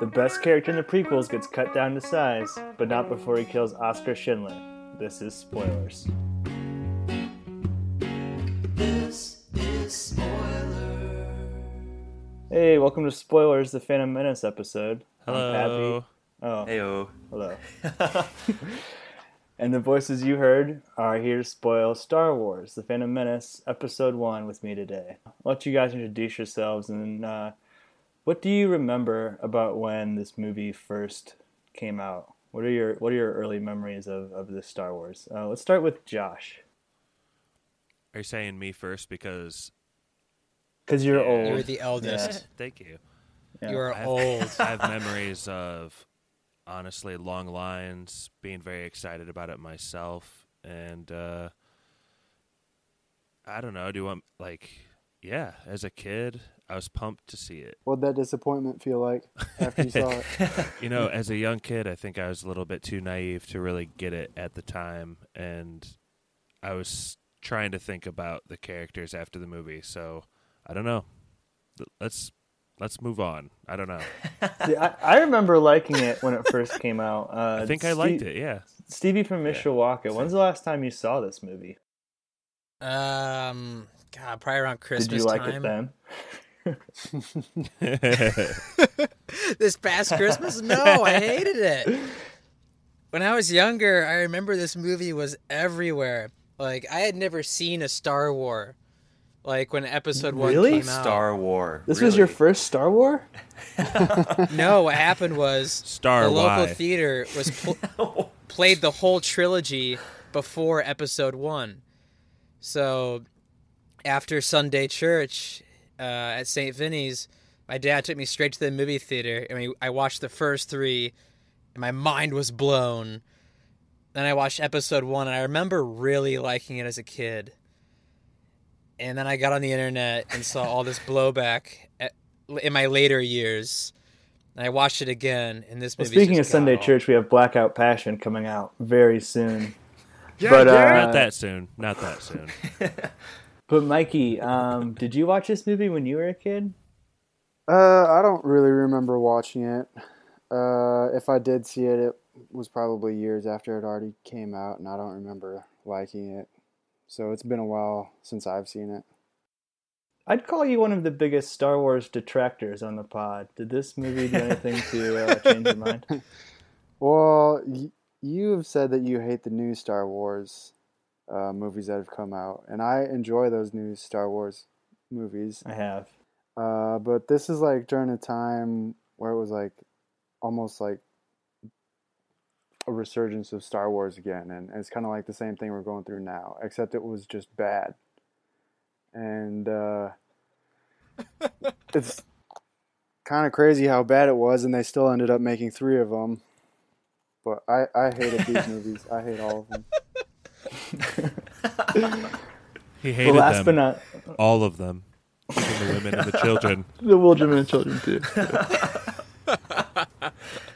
The best character in the prequels gets cut down to size, but not before he kills Oskar Schindler. This is spoilers. This is spoiler. Hey, welcome to Spoilers, the Phantom Menace episode. I'm Hello. Pappy. Oh, Heyo. hello. and the voices you heard are here to spoil Star Wars, The Phantom Menace, Episode 1 with me today. I'll let you guys introduce yourselves and uh, what do you remember about when this movie first came out? What are your What are your early memories of, of this Star Wars? Uh, let's start with Josh, Are you saying me first because because you're Yeah. old. You're the eldest. thank you. Yeah. You are I have, old. I have memories of honestly long lines, being very excited about it myself, and uh, I don't know. Do you want like yeah? As a kid, I was pumped to see it. What'd that disappointment feel like after you saw it? You know, as a young kid, I think I was a little bit too naive to really get it at the time, and I was trying to think about the characters after the movie. So I don't know. Let's let's move on. I don't know. See, I, I remember liking it when it first came out. Uh, I think I liked it. Yeah. Stevie from Mishawaka. When's the last time you saw this movie? Um, God, probably around Christmas Did you like time. it then? this past Christmas? No, I hated it. When I was younger, I remember this movie was everywhere. Like I had never seen a Star War. Like when Episode One Really? came out. Star War. This was your first Star War? No, what happened was Star the local Y. theater was pl- played the whole trilogy before episode one. So after Sunday church uh, at St. Vinny's, my dad took me straight to the movie theater. and mean, I watched the first three, and my mind was blown. Then I watched episode one, and I remember really liking it as a kid. And then I got on the internet and saw all this blowback at, in my later years. And I watched it again, and this Well, movie. speaking of Sunday Church, we have Blackout Passion coming out very soon. but uh, Not that soon. Not that soon. but Mikey, um, did you watch this movie when you were a kid? Uh, I don't really remember watching it. Uh, if I did see it, it was probably years after it already came out, and I don't remember liking it. So it's been a while since I've seen it. I'd call you one of the biggest Star Wars detractors on the pod. Did this movie do anything to uh, change your mind? Well, y- you have said that you hate the new Star Wars uh, movies that have come out, and I enjoy those new Star Wars movies. I have. Uh, but this is like during a time where it was like almost like a resurgence of Star Wars again, and it's kind of like the same thing we're going through now, except it was just bad. And uh, it's kind of crazy how bad it was, and they still ended up making three of them. But I, I hated these movies. I hate all of them. He But hated last them. but not all of them. Even the women and the children. the women and children too.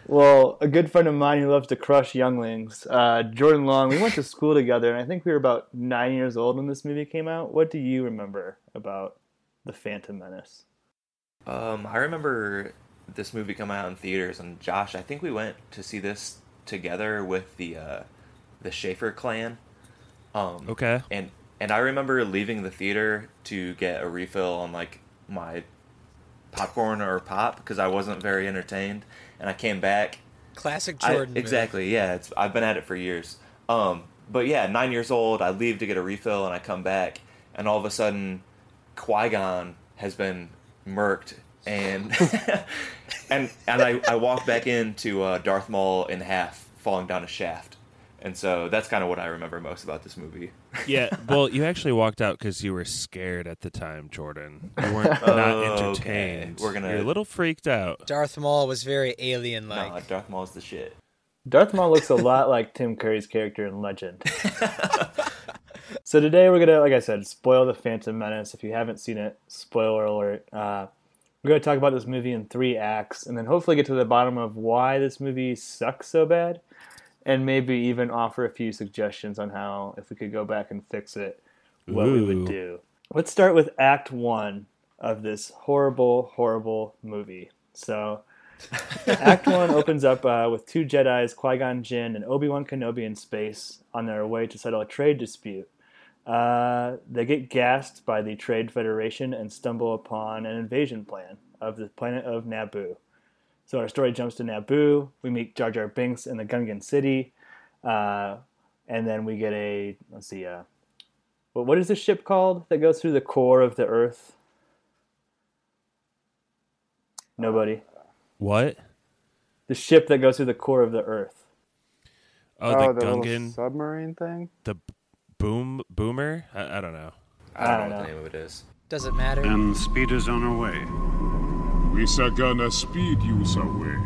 well, a good friend of mine who loves to crush younglings, uh, Jordan Long. We went to school together, and I think we were about nine years old when this movie came out. What do you remember about the Phantom Menace? Um, I remember this movie coming out in theaters, and Josh, I think we went to see this together with the uh, the Schaefer clan. Um, Okay. And and I remember leaving the theater to get a refill on like my popcorn or pop because I wasn't very entertained, and I came back Classic Jordan. move. exactly. Yeah, it's I've been at it for years. Um, but yeah, nine years old. I leave to get a refill, and I come back, and all of a sudden, Qui Gon has been murked, and and and I, I walk back into uh, Darth Maul in half, falling down a shaft, and so that's kind of what I remember most about this movie. Yeah. Well, you actually walked out because you were scared at the time, Jordan. You weren't not Okay, entertained. we're gonna- You're a little freaked out. Darth Maul was very alien Nah, like. Darth Maul's the shit. Darth Maul looks a lot like Tim Curry's character in Legend. so today we're gonna, like I said, spoil the Phantom Menace. If you haven't seen it, spoiler alert. Uh, we're gonna talk about this movie in three acts, and then hopefully get to the bottom of why this movie sucks so bad, and maybe even offer a few suggestions on how, if we could go back and fix it, what we would do. Let's start with Act One of this horrible, horrible movie. So Act one opens up uh, with two Jedi's, Qui Gon Jinn and Obi Wan Kenobi in space on their way to settle a trade dispute. Uh, they get gassed by the Trade Federation and stumble upon an invasion plan of the planet of Naboo. So our story jumps to Naboo. We meet Jar Jar Binks in the Gungan City, uh, and then we get a let's see, uh, what what is the ship called that goes through the core of the Earth? Nobody. What? The ship that goes through the core of the Earth. Oh, oh, the the Gungan, submarine thing. the boom boomer. I, I don't know. I don't, I don't know what the name of it is. Does it matter? And speed is on our way. We are gonna speed you away.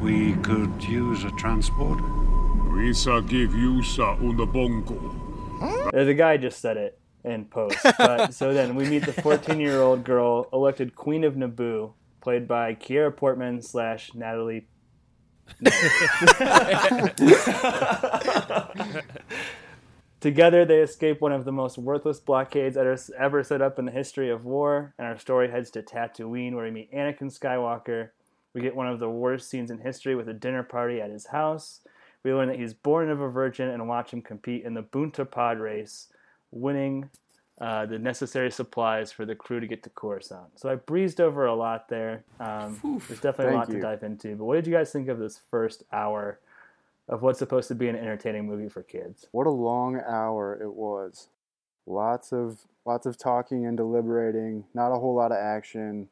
We could use a transporter. We shall give you sa una bongo. Uh, The guy just said it in post. But so then we meet the 14 year old girl elected Queen of Naboo, played by Keira Portman slash Natalie. Together, they escape one of the most worthless blockades ever ever set up in the history of war, and our story heads to Tatooine, where we meet Anakin Skywalker. We get one of the worst scenes in history with a dinner party at his house. We learn that he's born of a virgin and watch him compete in the Boonta Pod race, winning uh, the necessary supplies for the crew to get to Coruscant. So I breezed over a lot there. Um, there's definitely a lot to dive into. But what did you guys think of this first hour of what's supposed to be an entertaining movie for kids? What a long hour it was. Lots of lots of talking and deliberating, not a whole lot of action.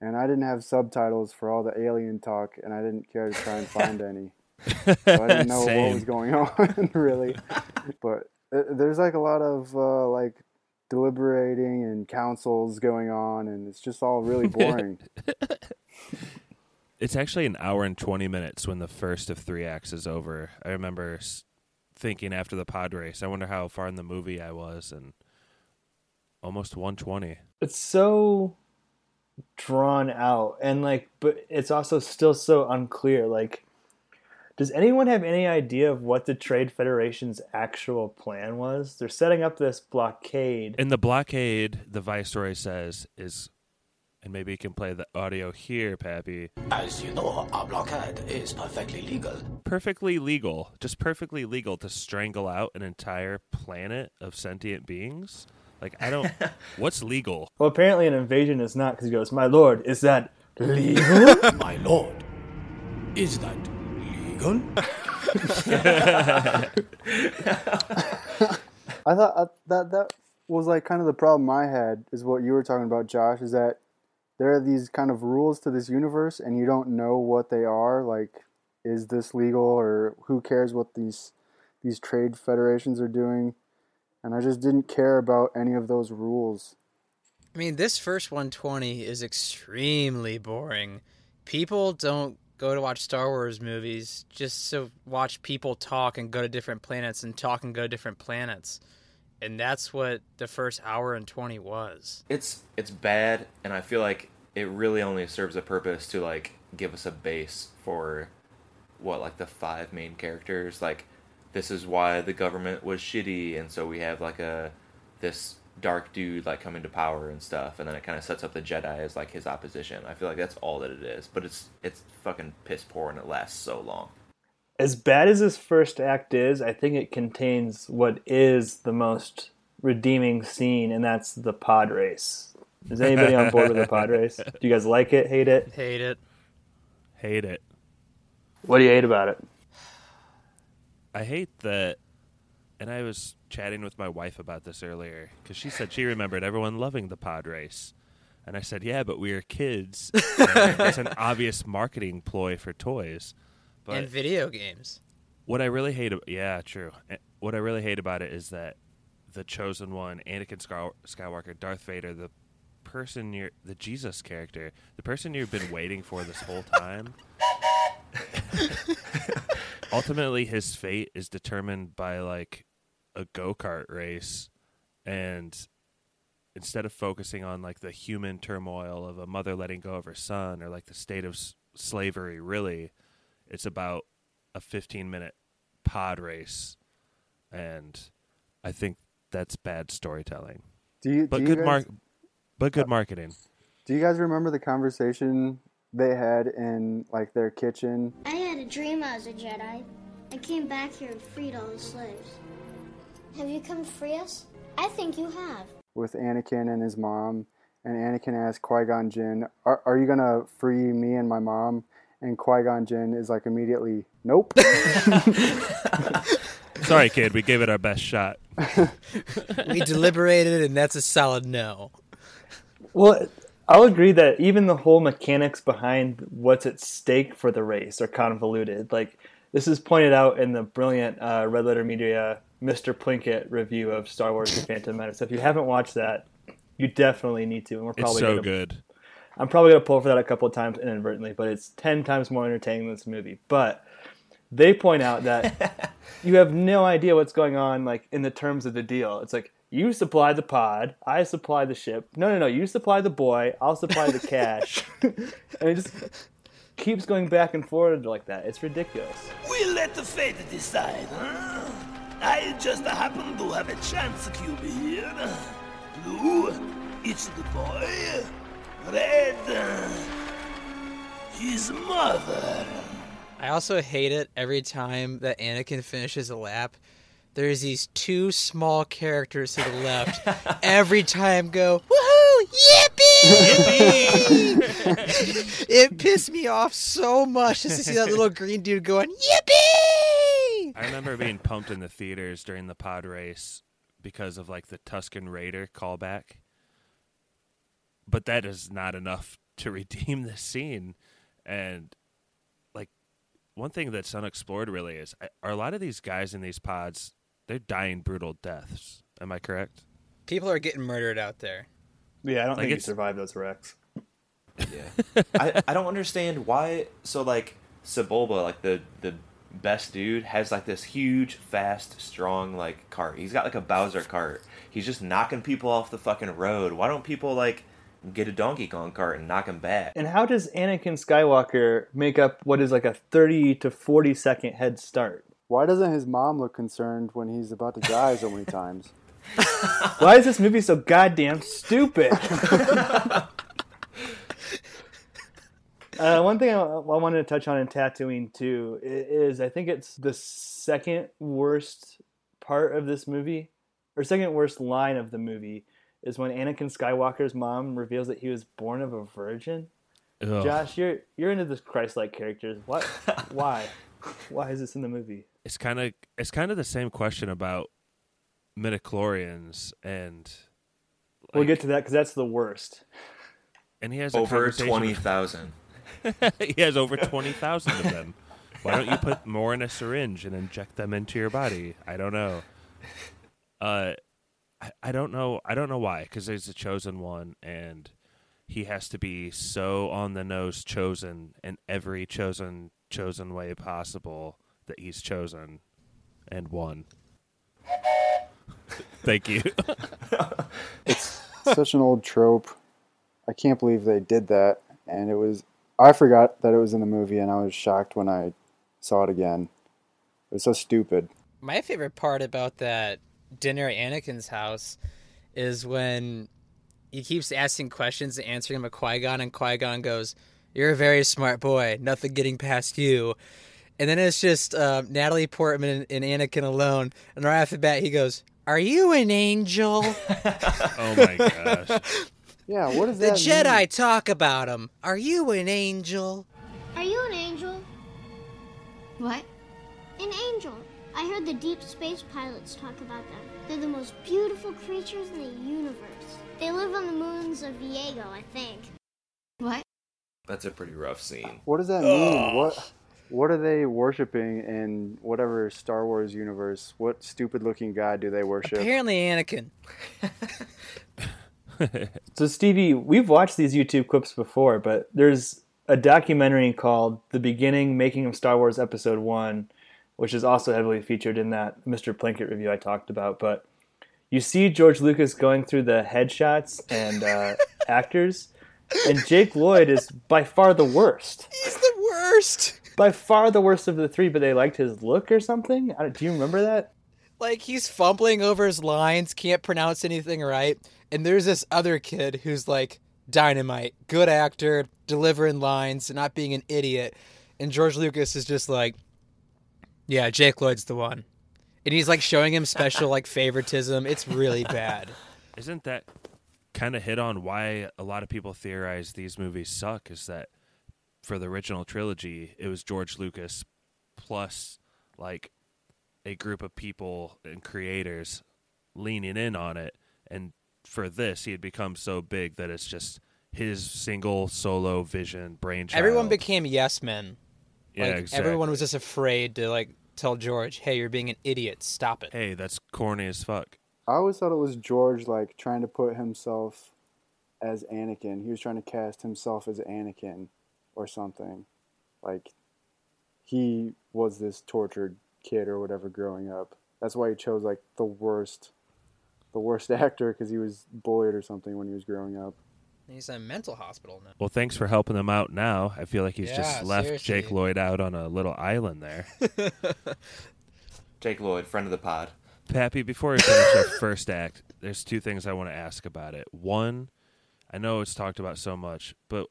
And I didn't have subtitles for all the alien talk and I didn't care to try and find any. So I didn't know what was going on really. But there's like a lot of uh, like deliberating and councils going on and it's just all really boring. It's actually an hour and 20 minutes when the first of three acts is over. I remember thinking after the pod race, I wonder how far in the movie I was, and almost 120. It's so drawn out and like but it's also still so unclear like does anyone have any idea of what the trade federation's actual plan was they're setting up this blockade And the blockade, the viceroy says is, and maybe you can play the audio here, Pappy. As you know, our blockade is perfectly legal. Perfectly legal, just perfectly legal to strangle out an entire planet of sentient beings. Like I don't. what's legal? well apparently an invasion is not because he goes my lord is that legal My lord, is that legal? I thought uh, that that was like kind of the problem I had is what you were talking about, Josh. Is that there are these kind of rules to this universe, and you don't know what they are. Like, is this legal, or who cares what these these trade federations are doing? And I just didn't care about any of those rules. I mean, this first 120 is extremely boring. People don't go to watch Star Wars movies just to watch people talk and go to different planets and talk and go to different planets. And that's what the first hour and 20 was. It's it's bad, and I feel like it really only serves a purpose to like give us a base for what like the five main characters. Like this is why the government was shitty, and so we have like a this dark dude like coming to power and stuff, and then it kind of sets up the Jedi as like his opposition. I feel like that's all that it is, but it's it's fucking piss poor, and it lasts so long. As bad as this first act is i think it contains what is the most redeeming scene and that's the pod race is anybody on board with the pod race do you guys like it hate it Hate it. Hate it. what do you hate about it I hate that. And I was chatting with my wife about this earlier because she said she remembered everyone loving the pod race. And I said, yeah, but we are kids. it's an obvious marketing ploy for toys. But and video games. what I really hate, yeah, true. Eh, What I really hate about it is that the chosen one, Anakin Skywalker, Darth Vader, the person you're, the Jesus character, the person you've been waiting for this whole time. ultimately, his fate is determined by like a go kart race, and instead of focusing on like the human turmoil of a mother letting go of her son or like the state of s- slavery, really, it's about a 15 minute pod race and i think that's bad storytelling Do you but do you good guys, mark but good uh, marketing Do you guys remember the conversation they had in like their kitchen. I had a dream I was a Jedi. I came back here and freed all the slaves. Have you come to free us? I think you have. with Anakin and his mom, and Anakin asks Qui Gon Jinn, are, "Are you gonna free me and my mom?" And Qui Gon Jinn is like immediately, "Nope." Sorry, kid. We gave it our best shot. We deliberated, and that's a solid no. Well, I'll agree that even the whole mechanics behind what's at stake for the race are convoluted. Like this is pointed out in the brilliant uh, Red Letter Media Mr. Plinkett review of Star Wars: The Phantom Menace. So if you haven't watched that, you definitely need to. And we're probably It's probably so gonna, good. I'm probably gonna pull for that a couple of times inadvertently, but it's ten times more entertaining than this movie. But they point out that you have no idea what's going on, like in the terms of the deal. It's like you supply the pod, I supply the ship. No, no, no. You supply the boy, I'll supply the cash, and it just keeps going back and forward like that. It's ridiculous. We'll let the fate decide, huh? I just happen to have a chance cube here. Blue, it's the boy. Red, his mother. I also hate it every time that Anakin finishes a lap. There's these two small characters to the left. every time go, woohoo, yippee! it pissed me off so much just to see that little green dude going, yippee! I remember being pumped in the theaters during the pod race because of like the Tusken Raider callback. But that is not enough to redeem the scene. And like one thing that's unexplored really is are a lot of these guys in these pods they're dying brutal deaths. Am I correct? People are getting murdered out there. Yeah, I don't Like, think you survive those wrecks. Yeah. I, I don't understand why. So like Sebulba, like the the best dude, has like this huge, fast, strong like cart. He's got like a Bowser cart. He's just knocking people off the fucking road. Why don't people like get a Donkey Kong cart and knock him back? And how does Anakin Skywalker make up what is like a 30 to 40 second head start? Why doesn't his mom look concerned when he's about to die so many times? Why is this movie so goddamn stupid? uh, one thing I, I wanted to touch on in Tatooine too is I think it's the second worst part of this movie, or second worst line of the movie, is when Anakin Skywalker's mom reveals that he was born of a virgin. Ugh. Josh, you're you're into this Christ-like characters. What? Why? Why is this in the movie? It's kind of it's kind of the same question about midichlorians and we'll get to that because that's the worst. and he has Over conversation twenty thousand. he has over 20,000 of them. Why don't you put more in a syringe and inject them into your body? I don't know. Uh, I, I don't know. I don't know why. Because there's a chosen one, and he has to be so on the nose chosen in every chosen chosen way possible that he's chosen and won. Thank you. It's such an old trope. I can't believe they did that. And it was, I forgot that it was in the movie and I was shocked when I saw it again. It was so stupid. My favorite part about that dinner at Anakin's house is when he keeps asking questions and answering him at Qui Gon, and Qui Gon goes, "You're a very smart boy. Nothing getting past you." And then it's just uh, Natalie Portman and, and Anakin alone, and right off the bat he goes, "Are you an angel?" oh my gosh. Yeah, what does the Jedi mean? talk about him. Are you an angel? Are you an angel? What? An angel. I heard the deep space pilots talk about them. They're the most beautiful creatures in the universe. They live on the moons of Iego, I think. What? That's a pretty rough scene. What does that mean? What what are they worshiping in whatever Star Wars universe? What stupid looking god do they worship? Apparently, Anakin. So Stevie, we've watched these YouTube clips before, but there's a documentary called "The Beginning: Making of Star Wars Episode One," which is also heavily featured in that Mr. Plinkett review I talked about. But you see George Lucas going through the headshots and uh, actors, and Jake Lloyd is by far the worst. He's the worst. By far the worst of the three, but they liked his look or something. I don't- Do you remember that? like he's fumbling over his lines, can't pronounce anything right, and there's this other kid who's like dynamite, good actor, delivering lines, not being an idiot. And George Lucas is just like, yeah, Jake Lloyd's the one. And he's like showing him special like favoritism. It's really bad. Isn't that kind of hit on why a lot of people theorize these movies suck? Is that for the original trilogy, it was George Lucas plus like a group of people and creators leaning in on it. And for this, he had become so big that it's just his single solo vision brainchild. Everyone became yes men. yeah, Like exactly. everyone was just afraid to like tell George, "Hey, you're being an idiot. Stop it." Hey, that's corny as fuck. I always thought it was George like trying to put himself as Anakin. He was trying to cast himself as Anakin or something. Like he was this tortured kid or whatever growing up. That's why he chose like the worst the worst actor because he was bullied or something when he was growing up. He's in a mental hospital now. Well, thanks for helping him out now. I feel like he's Yeah, just left seriously. Jake Lloyd out on a little island there. Jake Lloyd, friend of the pod. Pappy, before we finish our first act, there's two things I want to ask about it. One, I know it's talked about so much, but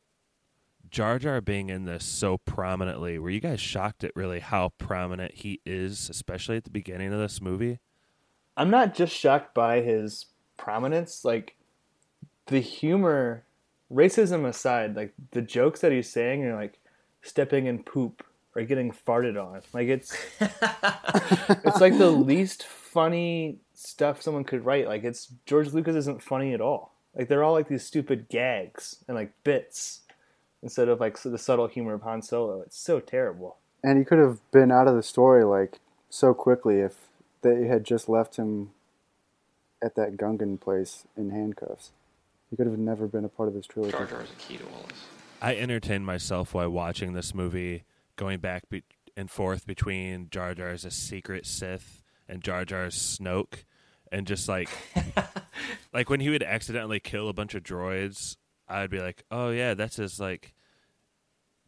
Jar Jar being in this so prominently, were you guys shocked at really how prominent he is, especially at the beginning of this movie? I'm not just shocked by his prominence, like the humor, racism aside, like the jokes that he's saying are like stepping in poop or getting farted on. Like it's it's like the least funny stuff someone could write. Like it's George Lucas isn't funny at all. Like they're all like these stupid gags and like bits instead of like the subtle humor of Han Solo. It's so terrible. And he could have been out of the story like so quickly if they had just left him at that Gungan place in handcuffs. He could have never been a part of this trilogy. Jar Jar is a key to all this. I entertained myself while watching this movie, going back be- and forth between Jar Jar as a secret Sith and Jar Jar's Snoke, and just like, like when he would accidentally kill a bunch of droids, I'd be like, "Oh yeah, that's his like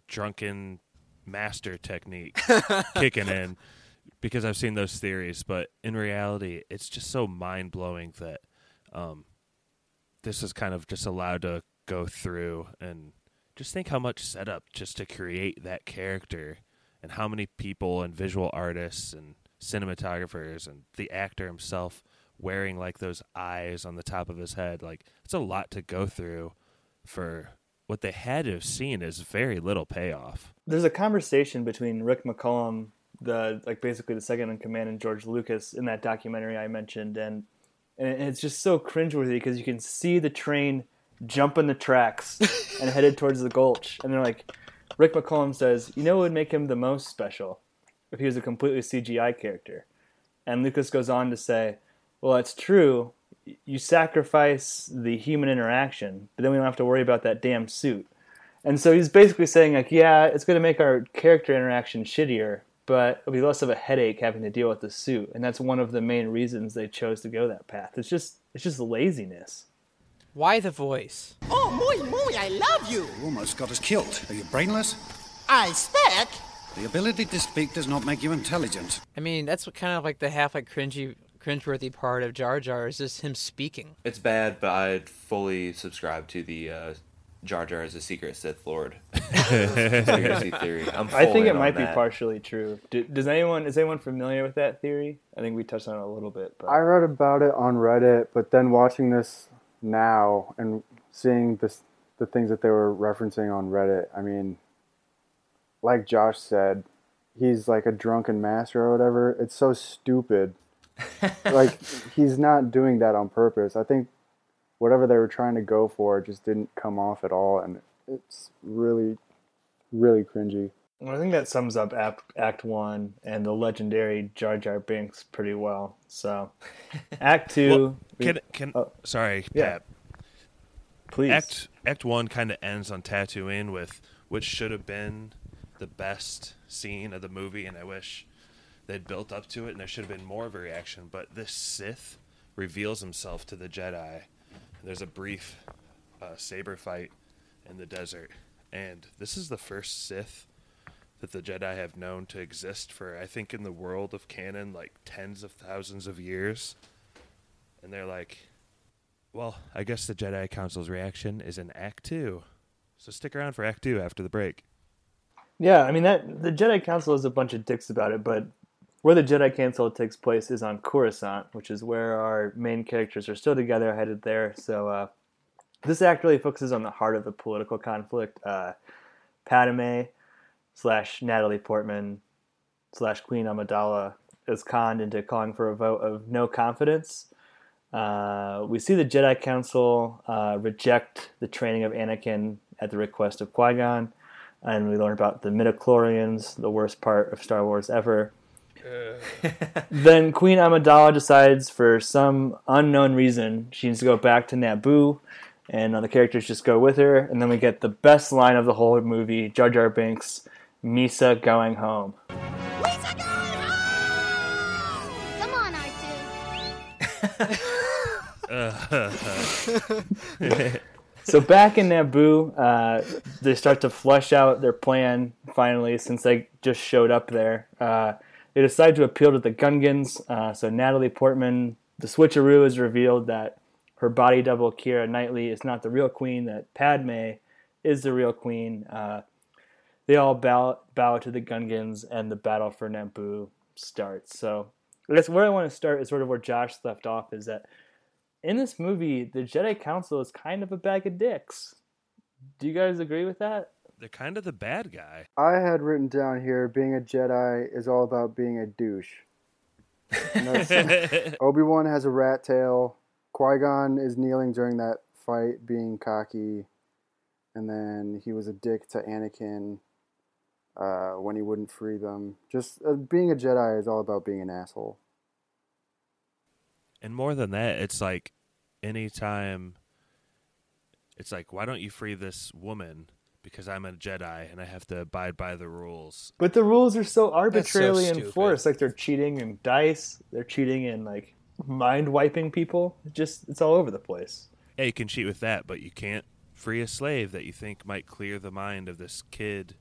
drunken master technique kicking in," because I've seen those theories. But in reality, it's just so mind blowing that um, this is kind of just allowed to go through and just think how much setup just to create that character and how many people and visual artists and cinematographers and the actor himself wearing like those eyes on the top of his head. Like it's a lot to go through for what they had to have seen is very little payoff. There's a conversation between Rick McCallum, the like basically the second in command, and George Lucas in that documentary I mentioned, and and it's just so cringeworthy because you can see the train jumping the tracks and headed towards the gulch, and they're like, Rick McCallum says, you know what would make him the most special if he was a completely CGI character, and Lucas goes on to say, well, it's true. You sacrifice the human interaction, but then we don't have to worry about that damn suit. And so he's basically saying, like, yeah, it's going to make our character interaction shittier, but it'll be less of a headache having to deal with the suit. And that's one of the main reasons they chose to go that path. It's just, it's just laziness. Why the voice? Oh, muy, muy, I love you. You almost got us killed. Are you brainless? I speak. The ability to speak does not make you intelligent. I mean, that's what kind of like the half like cringy, cringeworthy part of Jar Jar is just him speaking. It's bad, but I'd fully subscribe to the uh, Jar Jar is a secret Sith Lord conspiracy theory. I'm I think it might be that. partially true. Do, does anyone is anyone familiar with that theory? I think we touched on it a little bit, but I read about it on Reddit, but then watching this now and seeing this the things that they were referencing on Reddit, I mean, like Josh said, he's like a drunken master or whatever. It's so stupid. like he's not doing that on purpose. I think whatever they were trying to go for just didn't come off at all, and it's really, really cringy. Well, I think that sums up Act, Act One and the legendary Jar Jar Binks pretty well. So, Act Two, Well, can can oh, sorry yeah. Pat. please. Act Act One kind of ends on Tatooine with which should have been the best scene of the movie, and I wish they'd built up to it, and there should have been more of a reaction. But this Sith reveals himself to the Jedi. There's a brief uh, saber fight in the desert, and this is the first Sith that the Jedi have known to exist for, I think, in the world of canon, like tens of thousands of years. And they're like, Well, I guess the Jedi Council's reaction is in Act Two, so stick around for Act Two after the break. Yeah, I mean that the Jedi Council is a bunch of dicks about it, but where the Jedi Council takes place is on Coruscant, which is where our main characters are still together, headed there. So uh, this act really focuses on the heart of the political conflict. Uh, Padme slash Natalie Portman slash Queen Amidala is conned into calling for a vote of no confidence. Uh, we see the Jedi Council uh, reject the training of Anakin at the request of Qui Gon, and we learn about the midichlorians, the worst part of Star Wars ever. then Queen Amidala decides, for some unknown reason, she needs to go back to Naboo, and the characters just go with her. And then we get the best line of the whole movie: Jar Jar Binks, "Misa going home." Come on, R2. So back in Naboo, uh, they start to flesh out their plan finally, since they just showed up there. Uh, they decide to appeal to the Gungans. Uh, so Natalie Portman, the switcheroo is revealed that her body double Keira Knightley is not the real queen. That Padme is the real queen. Uh, they all bow bow to the Gungans, and the battle for Naboo starts. So I guess where I want to start is sort of where Josh left off. Is that in this movie, the Jedi Council is kind of a bag of dicks. Do you guys agree with that? They're kind of the bad guy. I had written down here being a Jedi is all about being a douche. Obi Wan has a rat tail. Qui Gon is kneeling during that fight, being cocky, and then he was a dick to Anakin uh, when he wouldn't free them. Just uh, being a Jedi is all about being an asshole. And more than that, it's like anytime it's like, why don't you free this woman? Because I'm a Jedi and I have to abide by the rules. But the rules are so arbitrarily stupid. enforced. Like they're cheating in dice, they're cheating in like mind wiping people. It just it's all over the place. Yeah, you can cheat with that, but you can't free a slave that you think might clear the mind of this kid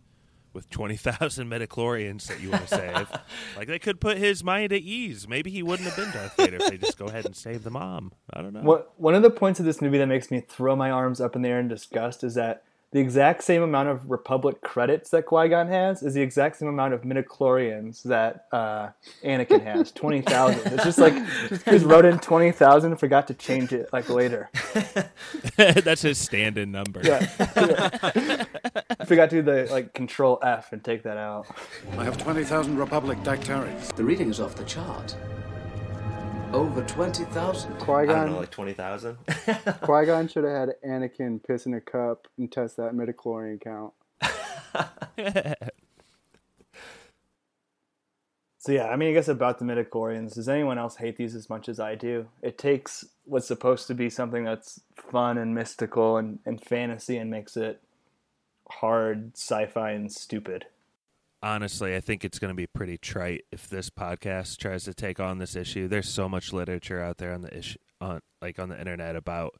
with 20,000 metachlorians that you want to save. like, they could put his mind at ease. Maybe he wouldn't have been Darth Vader if they just go ahead and save the mom. I don't know. What one of the points of this movie that makes me throw my arms up in the air in disgust is that the exact same amount of Republic credits that Qui Gon has is the exact same amount of midichlorians that uh, Anakin has twenty thousand. It's just like he just wrote in twenty thousand, and forgot to change it like later. That's his stand-in number. Yeah, forgot to do the like Control F and take that out. I have 20,000 Republic Dataries. The reading is off the chart. Over 20,000. Qui I don't know, Gon like twenty thousand. Qui Gon should have had Anakin piss in a cup and test that midichlorian count. So yeah, I mean, I guess about the midichlorians. Does anyone else hate these as much as I do? It takes what's supposed to be something that's fun and mystical and, and fantasy and makes it hard, sci-fi, and stupid. Honestly, I think it's going to be pretty trite if this podcast tries to take on this issue. There's so much literature out there on the issue, on like on the internet about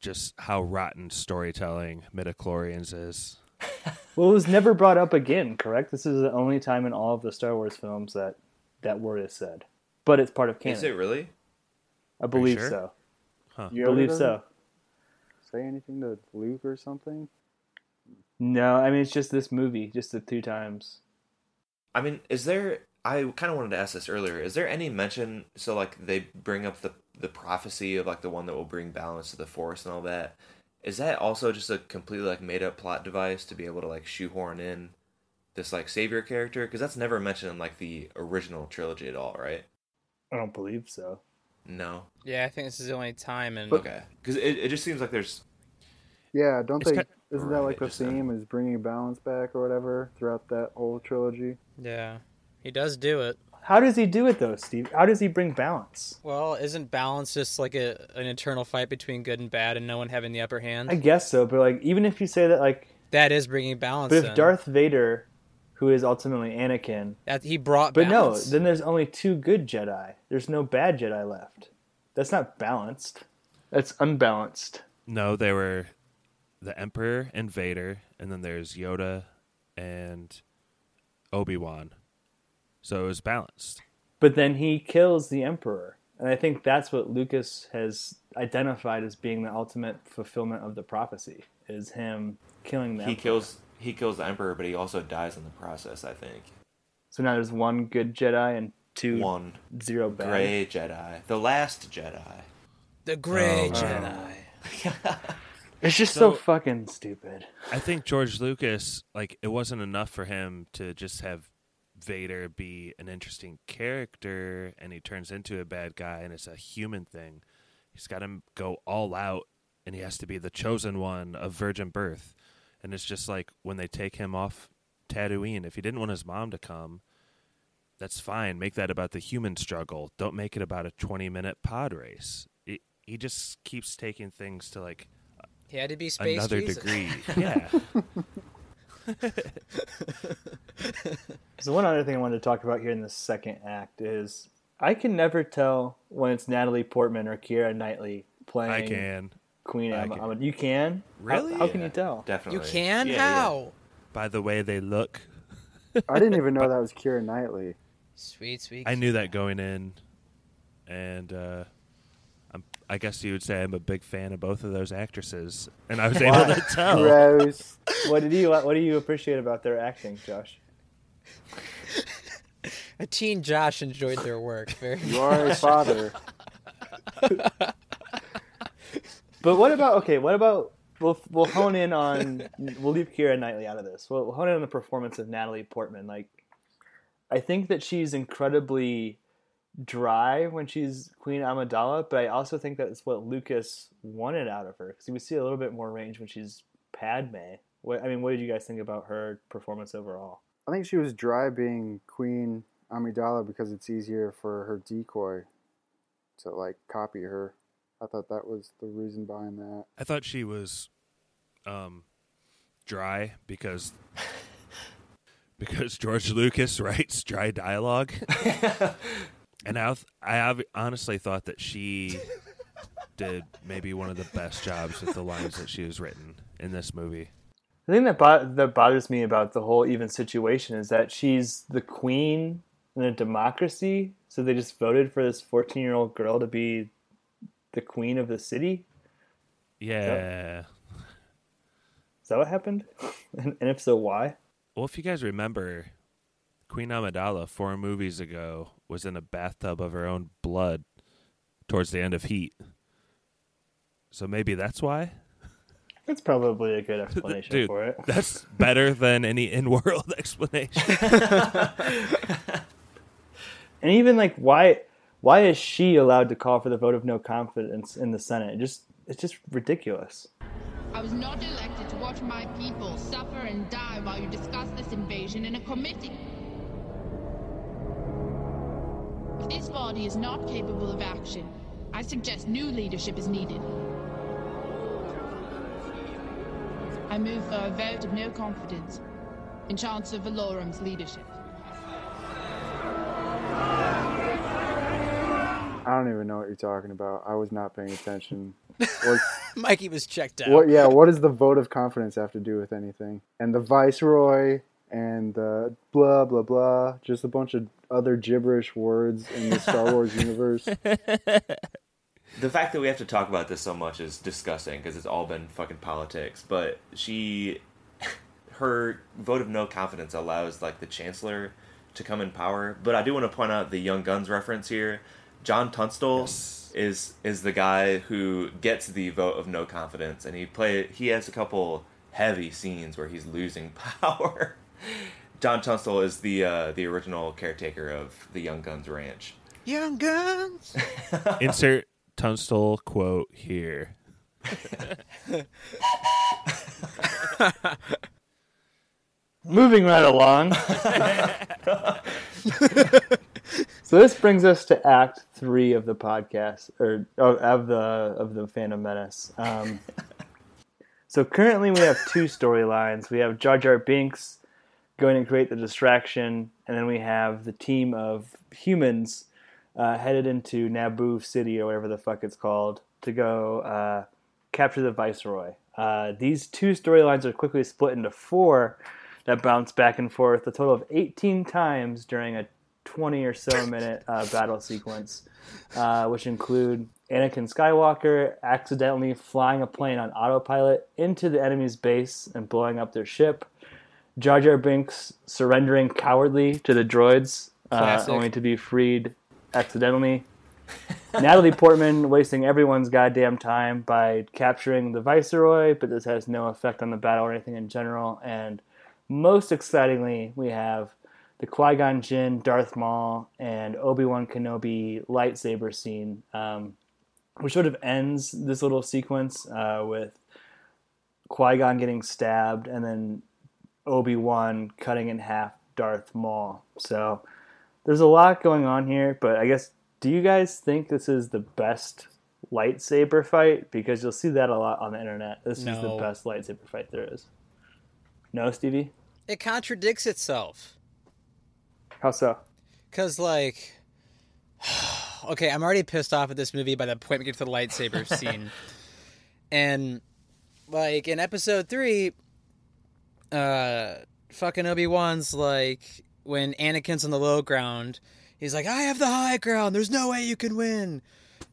just how rotten storytelling midichlorians is. Well, it was never brought up again, correct? This is the only time in all of the Star Wars films that that word is said. But it's part of canon. Is it really? I believe sure? so. Huh. I believe so. Say anything to Luke or something? No, I mean it's just this movie, just the two times. I mean, is there? I kind of wanted to ask this earlier. Is there any mention? So, like, they bring up the the prophecy of like the one that will bring balance to the force and all that. Is that also just a completely like made up plot device to be able to like shoehorn in this like savior character? Because that's never mentioned in like the original trilogy at all, right? I don't believe so. No. Yeah, I think this is the only time. And Okay. Because it, it just seems like there's Yeah, don't It's they? kind- isn't that like the just, theme is bringing balance back or whatever throughout that whole trilogy? yeah, he does do it. How does he do it though, Steve? How does he bring balance? Well, isn't balance just like a an eternal fight between good and bad, and no one having the upper hand? I guess so, but like even if you say that like that is bringing balance. but if in. Darth Vader, who is ultimately Anakin, that he brought, back but balance. no, then there's only two good Jedi. There's no bad Jedi left. That's not balanced. That's unbalanced. No, they were the Emperor and Vader, and then there's Yoda and Obi Wan. So it was balanced. But then he kills the Emperor And I think that's what Lucas has identified as being the ultimate fulfillment of the prophecy is him killing them. He kills he kills the emperor, but he also dies in the process. I think So now there's one good Jedi and two one zero bad. gray Jedi, the last Jedi. The Gray Oh, Jedi. It's just so, So- fucking stupid. I think George Lucas, like, it wasn't enough for him to just have Vader be an interesting character and he turns into a bad guy and it's a human thing. He's got to go all out and he has to be the chosen one of virgin birth. And it's just like when they take him off Tatooine, if he didn't want his mom to come, that's fine. Make that about the human struggle. Don't make it about a 20 minute pod race. It, he just keeps taking things to like He had to be space another Jesus. degree. yeah. So one other thing I wanted to talk about here in the second act is I can never tell when it's Natalie Portman or Keira Knightley playing I can. Queen I Emma. can. Am- You can? Really? How, how can you tell? Definitely. You can? Yeah, yeah. How? By the way they look. I didn't even know that was Keira Knightley. Sweet, sweet. I knew that going in, and uh, I'm, I guess you would say I'm a big fan of both of those actresses, and I was able to tell. Gross. What did you What do you appreciate about their acting, Josh? A teen Josh enjoyed their work very You are his father. But what about okay? What about we'll we'll hone in on we'll leave Keira Knightley out of this. We'll, we'll hone in on the performance of Natalie Portman. Like, I think that she's incredibly dry when she's Queen Amidala, but I also think that's what Lucas wanted out of her because we see a little bit more range when she's Padme. What I mean, what did you guys think about her performance overall? I think she was dry being Queen Amidala because it's easier for her decoy to like copy her. I thought that was the reason behind that. I thought she was um, dry because because George Lucas writes dry dialogue, and I I have honestly thought that she did maybe one of the best jobs with the lines that she was written in this movie. The thing that bo- that bothers me about the whole even situation is that she's the queen in a democracy, so they just voted for this fourteen-year-old girl to be the queen of the city. Yeah. Is that what happened? and if so, why? Well, if you guys remember, Queen Amidala four movies ago was in a bathtub of her own blood towards the end of Heat. So maybe that's why. That's probably a good explanation Dude, for it. that's better than any in-world explanation. And even like, why? Why is she allowed to call for the vote of no confidence in the Senate? It just it's just ridiculous. I was not elected to watch my people suffer and die while you discuss this invasion in a committee. This body is not capable of action, I suggest new leadership is needed. I move for a vote of no confidence in Chancellor Valorum's leadership. I don't even know what you're talking about. I was not paying attention. What, Mikey was checked out. what? Yeah. What does the vote of confidence have to do with anything? And the viceroy and the blah blah blah. Just a bunch of other gibberish words in the Star Wars universe. The fact that we have to talk about this so much is disgusting because it's all been fucking politics. But she, her vote of no confidence allows like the chancellor to come in power. But I do want to point out the Young Guns reference here. John Tunstall is is the guy who gets the vote of no confidence, and he play he has a couple heavy scenes where he's losing power. John Tunstall is the uh, the original caretaker of the Young Guns Ranch. Young Guns. Insert Tunstall quote here. Moving right along. so this brings us to Act Three of the podcast, or of, of the of the Phantom Menace. Um, so currently we have two storylines. We have Jar Jar Binks going to create the distraction, and then we have the team of humans uh, headed into Naboo City or whatever the fuck it's called to go uh, capture the Viceroy. Uh, these two storylines are quickly split into four that bounce back and forth a total of 18 times during a twenty or so minute uh, battle sequence, uh, which include Anakin Skywalker accidentally flying a plane on autopilot into the enemy's base and blowing up their ship. Jar Jar Binks surrendering cowardly to the droids, uh, only to be freed accidentally. Natalie Portman wasting everyone's goddamn time by capturing the Viceroy, but this has no effect on the battle or anything in general. And most excitingly, we have the Qui Gon Jinn, Darth Maul, and Obi Wan Kenobi lightsaber scene, um, which sort of ends this little sequence uh, with Qui Gon getting stabbed and then Obi Wan cutting in half Darth Maul. So there's a lot going on here, but I guess do you guys think this is the best lightsaber fight? Because you'll see that a lot on the internet. This is the best lightsaber fight there is. No, Stevie? It contradicts itself. How so? Cause like, okay, I'm already pissed off at this movie by the point we get to the lightsaber scene, and like in episode three, uh, fucking Obi Wan's like when Anakin's on the low ground, he's like, "I have the high ground. There's no way you can win."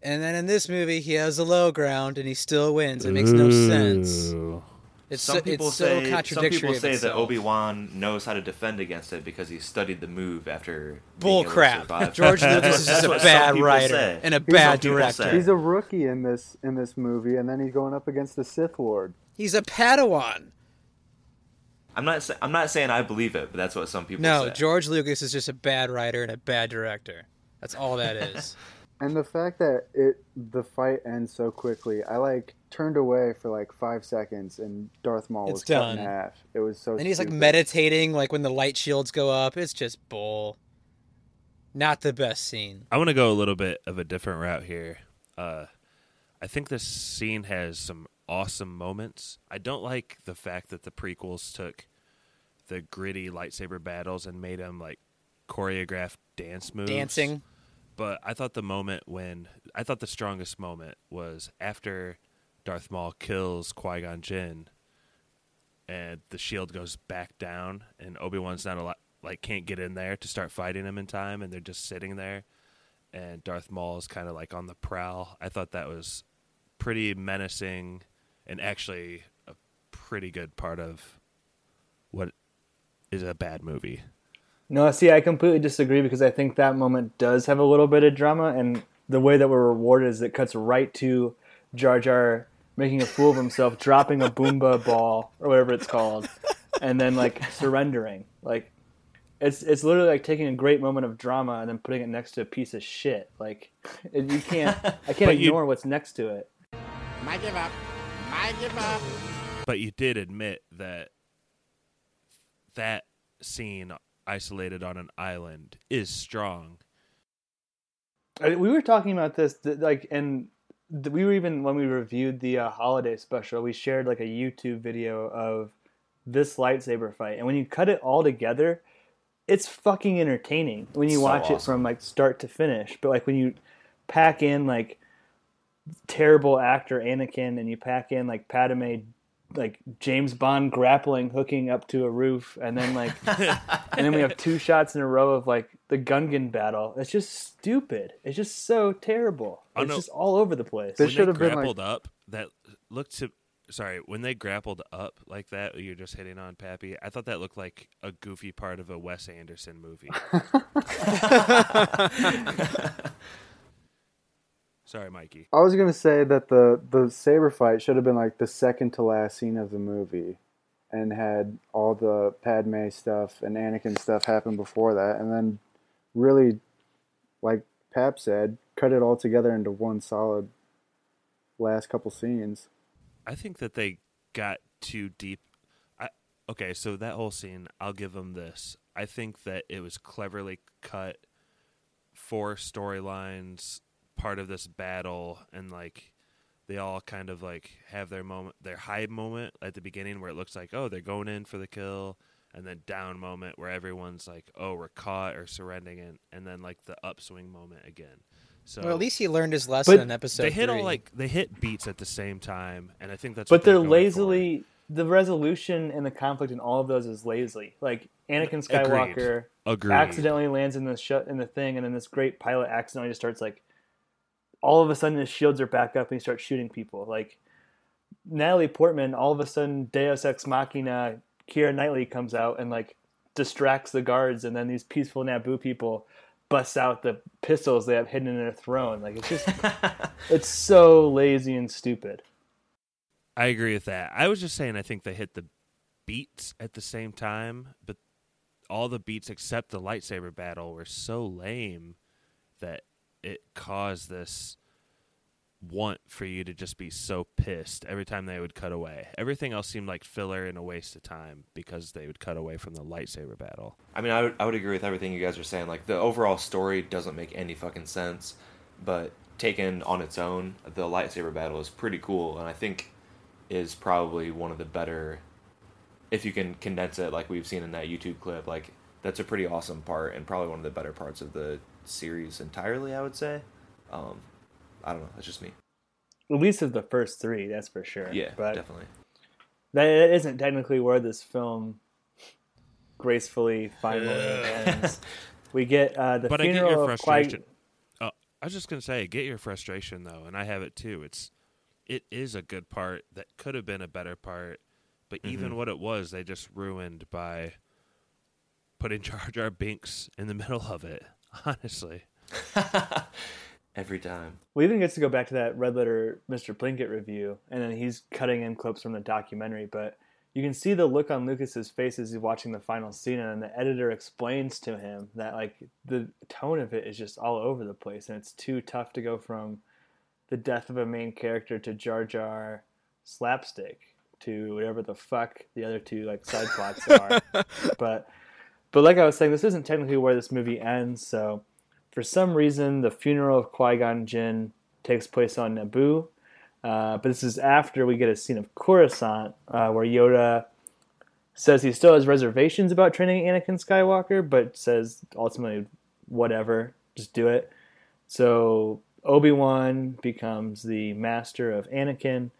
And then in this movie, he has the low ground and he still wins. It makes no sense. Ooh. It's some so, people it's say so contradictory. some people say that. Obi Wan knows how to defend against it because he studied the move after. Bull being able to crap. George Lucas is just a bad writer say. and a Some bad people director. He's a rookie in this in this movie, and then he's going up against the Sith Lord. He's a Padawan. I'm not. Sa- I'm not saying I believe it, but that's what some people say. No, say. George Lucas is just a bad writer and a bad director. That's all that is. And the fact that it the fight ends so quickly, I like turned away for like five seconds, and Darth Maul It's was cut in done. half. It was so. and he's like meditating, like when the light shields go up. It's just bull. Not the best scene. I want to go a little bit of a different route here. Uh, I think this scene has some awesome moments. I don't like the fact that the prequels took the gritty lightsaber battles and made them like choreographed dance moves. Dancing. But I thought the moment when I thought the strongest moment was after Darth Maul kills Qui Gon Jinn, and the shield goes back down, and Obi Wan's not a lot like can't get in there to start fighting him in time, and they're just sitting there, and Darth Maul is kind of like on the prowl. I thought that was pretty menacing, and actually a pretty good part of what is a bad movie. No, see, I completely disagree because I think that moment does have a little bit of drama, and the way that we're rewarded is it cuts right to Jar Jar making a fool of himself, dropping a Boomba ball or whatever it's called, and then like surrendering. Like, it's it's literally like taking a great moment of drama and then putting it next to a piece of shit. Like, you can't, I can't But you- ignore what's next to it. My give up. My give up. But you did admit that that scene isolated on an island is strong. We were talking about this like and we were even when we reviewed the uh, holiday special we shared like a youtube video of this lightsaber fight and when you cut it all together it's fucking entertaining when you So watch it from like start to finish but like when you pack in like terrible actor anakin and you pack in like padme like james bond grappling hooking up to a roof and then like and then we have two shots in a row of like the Gungan battle. It's just stupid. It's just so terrible. Oh, It's no. just all over the place. This when should they have been, like- up, that looked to sorry, when they grappled up like that, you're just hitting on Pappy. I thought that looked like a goofy part of a Wes Anderson movie. sorry, Mikey. I was gonna say that the the saber fight should have been like the second to last scene of the movie, and had all the Padme stuff and Anakin stuff happen before that, and then really, like Pap said, cut it all together into one solid last couple scenes. I think that they got too deep. I, okay, so that whole scene, I'll give them this. I think that it was cleverly cut four storylines, part of this battle, and like they all kind of like have their moment, their high moment at the beginning where it looks like, oh, they're going in for the kill, and then down moment where everyone's like, oh, we're caught or surrendering, and, and then like the upswing moment again. So well, at least he learned his lesson But in episode they hit three. all like they hit beats at the same time, and I think that's. but what they're they're going lazily the resolution and the conflict in all of those is lazily Like Anakin Skywalker Agreed. accidentally lands in the shut in the thing, and then this great pilot accidentally just starts like. All of a sudden, his shields are back up, and he starts shooting people. Like Natalie Portman, all of a sudden, Deus Ex Machina, Keira Knightley comes out and like distracts the guards, and then these peaceful Naboo people bust out the pistols they have hidden in their throne. Like it's just, it's so lazy and stupid. I agree with that. I was just saying I think they hit the beats at the same time, but all the beats except the lightsaber battle were so lame that it caused this want for you to just be so pissed every time they would cut away. Everything else seemed like filler and a waste of time because they would cut away from the lightsaber battle. I mean, I would, I would agree with everything you guys are saying. Like, the overall story doesn't make any fucking sense, but taken on its own, the lightsaber battle is pretty cool, and I think is probably one of the better, if you can condense it like we've seen in that YouTube clip, like, that's a pretty awesome part, and probably one of the better parts of the series entirely, I would say. Um, I don't know, that's just me. At least of the first three, that's for sure. Yeah, but definitely. that isn't technically where this film gracefully finally ends. We get uh, the but I get funeral your of frustration. Qui- Oh, I was just gonna say, get your frustration though, and I have it too. It's it is a good part that could have been a better part, but even Mhm. what it was, they just ruined by putting Jar Jar Binks in the middle of it. Honestly, Every time. We even gets to go back to that Red Letter Mr. Plinkett review, and then he's cutting in clips from the documentary. But you can see the look on Lucas's face as he's watching the final scene, and the editor explains to him that like the tone of it is just all over the place, and it's too tough to go from the death of a main character to Jar Jar slapstick to whatever the fuck the other two like side plots are. but but like I was saying, this isn't technically where this movie ends, so for some reason, the funeral of Qui Gon Jinn takes place on Naboo. Uh, but this is after we get a scene of Coruscant uh, where Yoda says he still has reservations about training Anakin Skywalker, but says ultimately, whatever, just do it. So Obi Wan becomes the master of Anakin,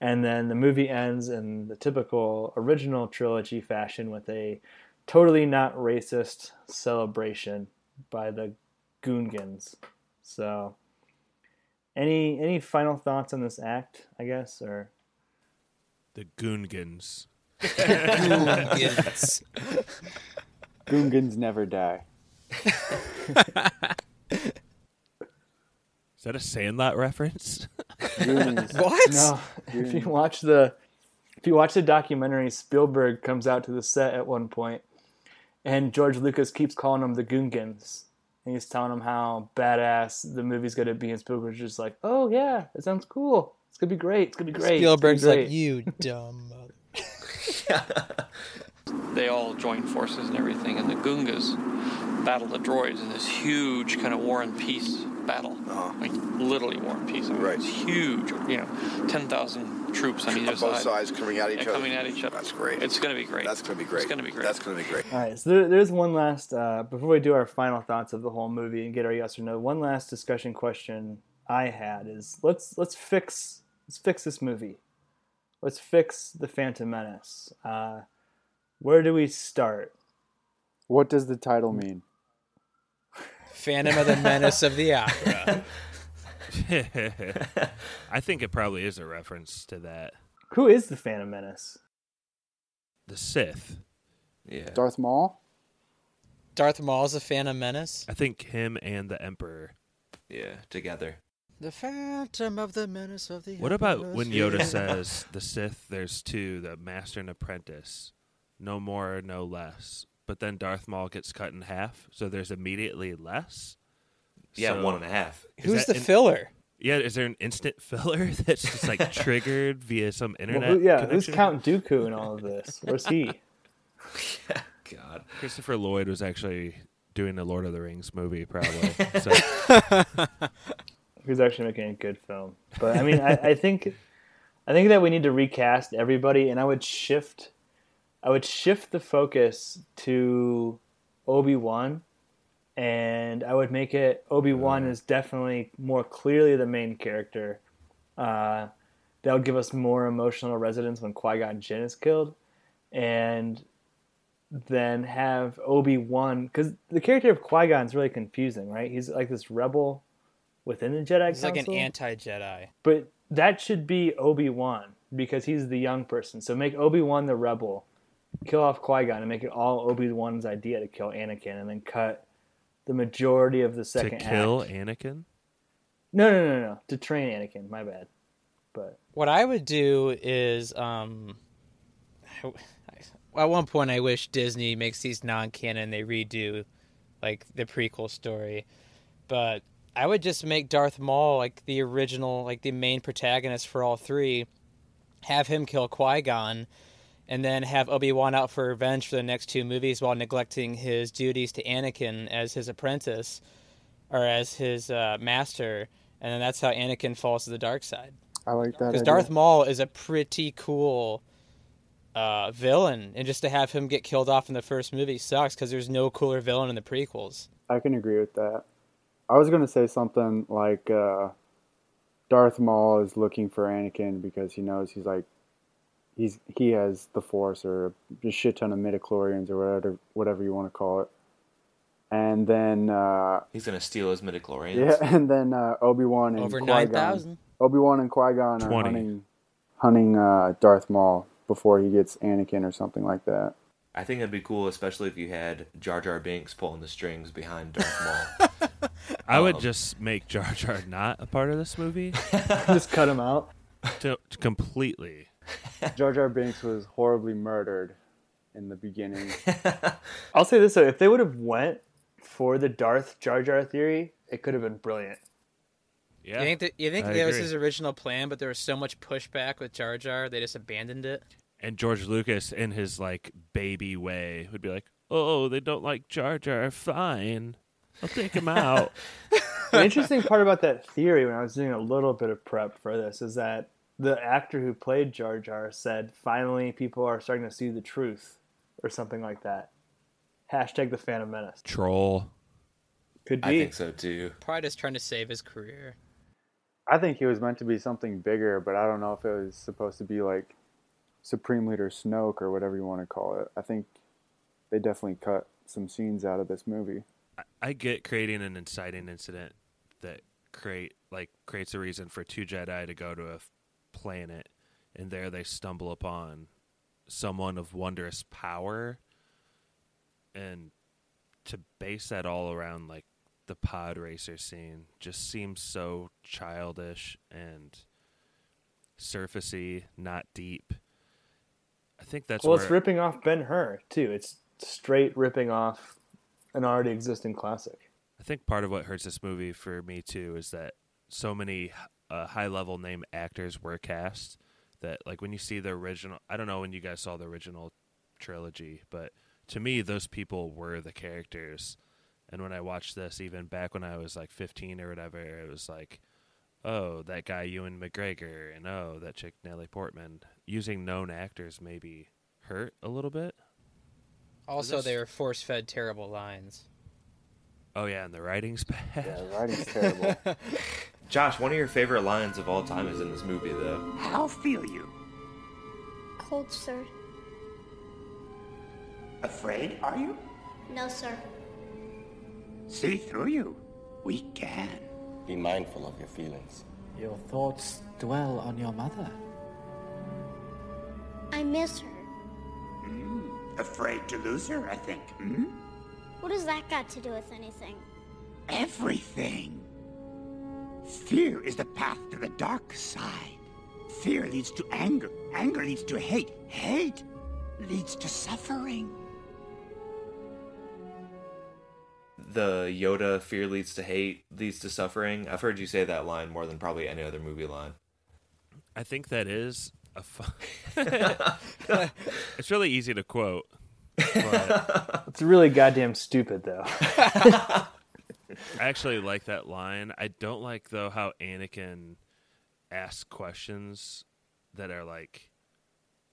and then the movie ends in the typical original trilogy fashion with a totally not racist celebration by the Goongans. So, any any final thoughts on this act? I guess, or the Goongans. Goongans. Goongans never die. Is that a Sandlot reference? Goonies. What? no. If you watch the if you watch the documentary, Spielberg comes out to the set at one point, and George Lucas keeps calling them the Goongans. And he's telling them how badass the movie's going to be, and Spielberg's just like, "Oh yeah, it sounds cool. It's gonna be great. It's gonna be great." It's gonna be Spielberg's like, you dumb mother. they all joined forces and everything, and the Gungas battle the droids in this huge kind of war and peace battle. Uh-huh. Like literally war and peace. I mean, Right. It's huge. You know, ten thousand troops on either On both side. sides coming at each Yeah, other. Coming at each other. That's great. It's going to be great. That's going to be great. It's going to be great. That's going to be great. All right, so there, there's one last uh, before we do our final thoughts of the whole movie and get our yes or no. One last discussion question I had is let's let's fix let's fix this movie. Let's fix the Phantom Menace. Uh, where do we start? What does the title mean? Phantom of the Menace of the Opera. I think it probably is a reference to that. Who is the Phantom Menace? The Sith. Yeah. Darth Maul? Darth Maul's a Phantom Menace. I think him and the Emperor. Yeah, together. The Phantom of the Menace of the What about Emperor's when Yoda Fear. says the Sith there's two, the master and apprentice, no more, no less. But then Darth Maul gets cut in half, so there's immediately less. Yeah, So- one and a half. is Who's the in- filler? Yeah, is there an instant filler that's just like triggered via some Well, internet? who, yeah, who's? Count Dooku in all of this? Where's he? God. Christopher Lloyd was actually doing the Lord of the Rings movie, probably. So Who's actually making a good film? But I mean, I, I think I think that we need to recast everybody, and I would shift I would shift the focus to Obi Wan, and I would make it Obi Wan is definitely more clearly the main character. Uh, that would give us more emotional resonance when Qui Gon Jinn is killed, and then have Obi Wan because the character of Qui Gon is really confusing, right? He's like this rebel within the Jedi He's like an anti-Jedi. but that should be Obi Wan because he's the young person. So make Obi Wan the rebel, kill off Qui Gon, and make it all Obi Wan's idea to kill Anakin, and then cut the majority of the second To second kill act. Anakin? No, no, no, no, to train Anakin. My bad. But What I would do is, um, at one point, I wish Disney makes these non-canon. They redo, like the prequel story, but I would just make Darth Maul like the original, like the main protagonist for all three. Have him kill Qui Gon, and then have Obi Wan out for revenge for the next two movies while neglecting his duties to Anakin as his apprentice or as his uh, master, and then that's how Anakin falls to the dark side. I like that. Because. Darth Maul is a pretty cool uh, villain, and just to have him get killed off in the first movie sucks because there's no cooler villain in the prequels. I can agree with that. I was gonna say something like uh, Darth Maul is looking for Anakin because he knows he's like he's he has the Force or a shit ton of midichlorians or whatever whatever you want to call it. And then uh, He's gonna steal his midichlorians. yeah, and then uh, Obi Wan and Over Qui nine thousand. Obi Wan and Qui Gon are 20. hunting hunting uh, Darth Maul before he gets Anakin or something like that. I think that'd be cool, especially if you had Jar Jar Binks pulling the strings behind Darth Maul. I would Um, just make Jar Jar not a part of this movie just cut him out. to, completely. Jar Jar Binks was horribly murdered in the beginning. I'll say this though: if they would have went for the Darth Jar Jar theory, it could have been brilliant. Yeah. You think that you think I that was his original plan, but there was so much pushback with Jar Jar, they just abandoned it. And George Lucas, in his like baby way, would be like, "Oh, they don't like Jar Jar. Fine, I'll take him out." the interesting part about that theory, when I was doing a little bit of prep for this, is that the actor who played Jar Jar said, "Finally, people are starting to see the truth," or something like that. Hashtag the Phantom Menace. Troll. Could be. I think so too. Pride is trying to save his career. I think he was meant to be something bigger, but I don't know if it was supposed to be like Supreme Leader Snoke or whatever you want to call it. I think they definitely cut some scenes out of this movie. I, I get creating an inciting incident that create like creates a reason for two Jedi to go to a f- planet, and there they stumble upon someone of wondrous power, and to base that all around like the pod racer scene just seems so childish and surfacey, not deep. I think that's well, it's ripping off Ben Hur too. It's straight ripping off an already existing classic. I think part of what hurts this movie for me too is that so many uh, high level name actors were cast that like when you see the original I don't know when you guys saw the original trilogy but to me those people were the characters. And when I watched this even back when I was like 15 or whatever it was like oh that guy Ewan McGregor and oh that chick Natalie Portman. Using known actors maybe hurt a little bit. Also, this- they were force fed terrible lines. Oh yeah and the writing's bad Yeah, the writing's terrible. Josh, one of your favorite lines of all time is in this movie, though. How feel you? Cold, sir. Afraid, are you? No, sir. See through you. We can. Be mindful of your feelings. Your thoughts dwell on your mother. I miss her. Afraid to lose her, I think. Hmm? What does that got to do with anything? Everything. Fear is the path to the dark side. Fear leads to anger. Anger leads to hate. Hate leads to suffering. The Yoda fear leads to hate, leads to suffering. I've heard you say that line more than probably any other movie line. I think that is a fun. it's really easy to quote. But It's really goddamn stupid though. I actually like that line. I don't like though how Anakin asks questions that are like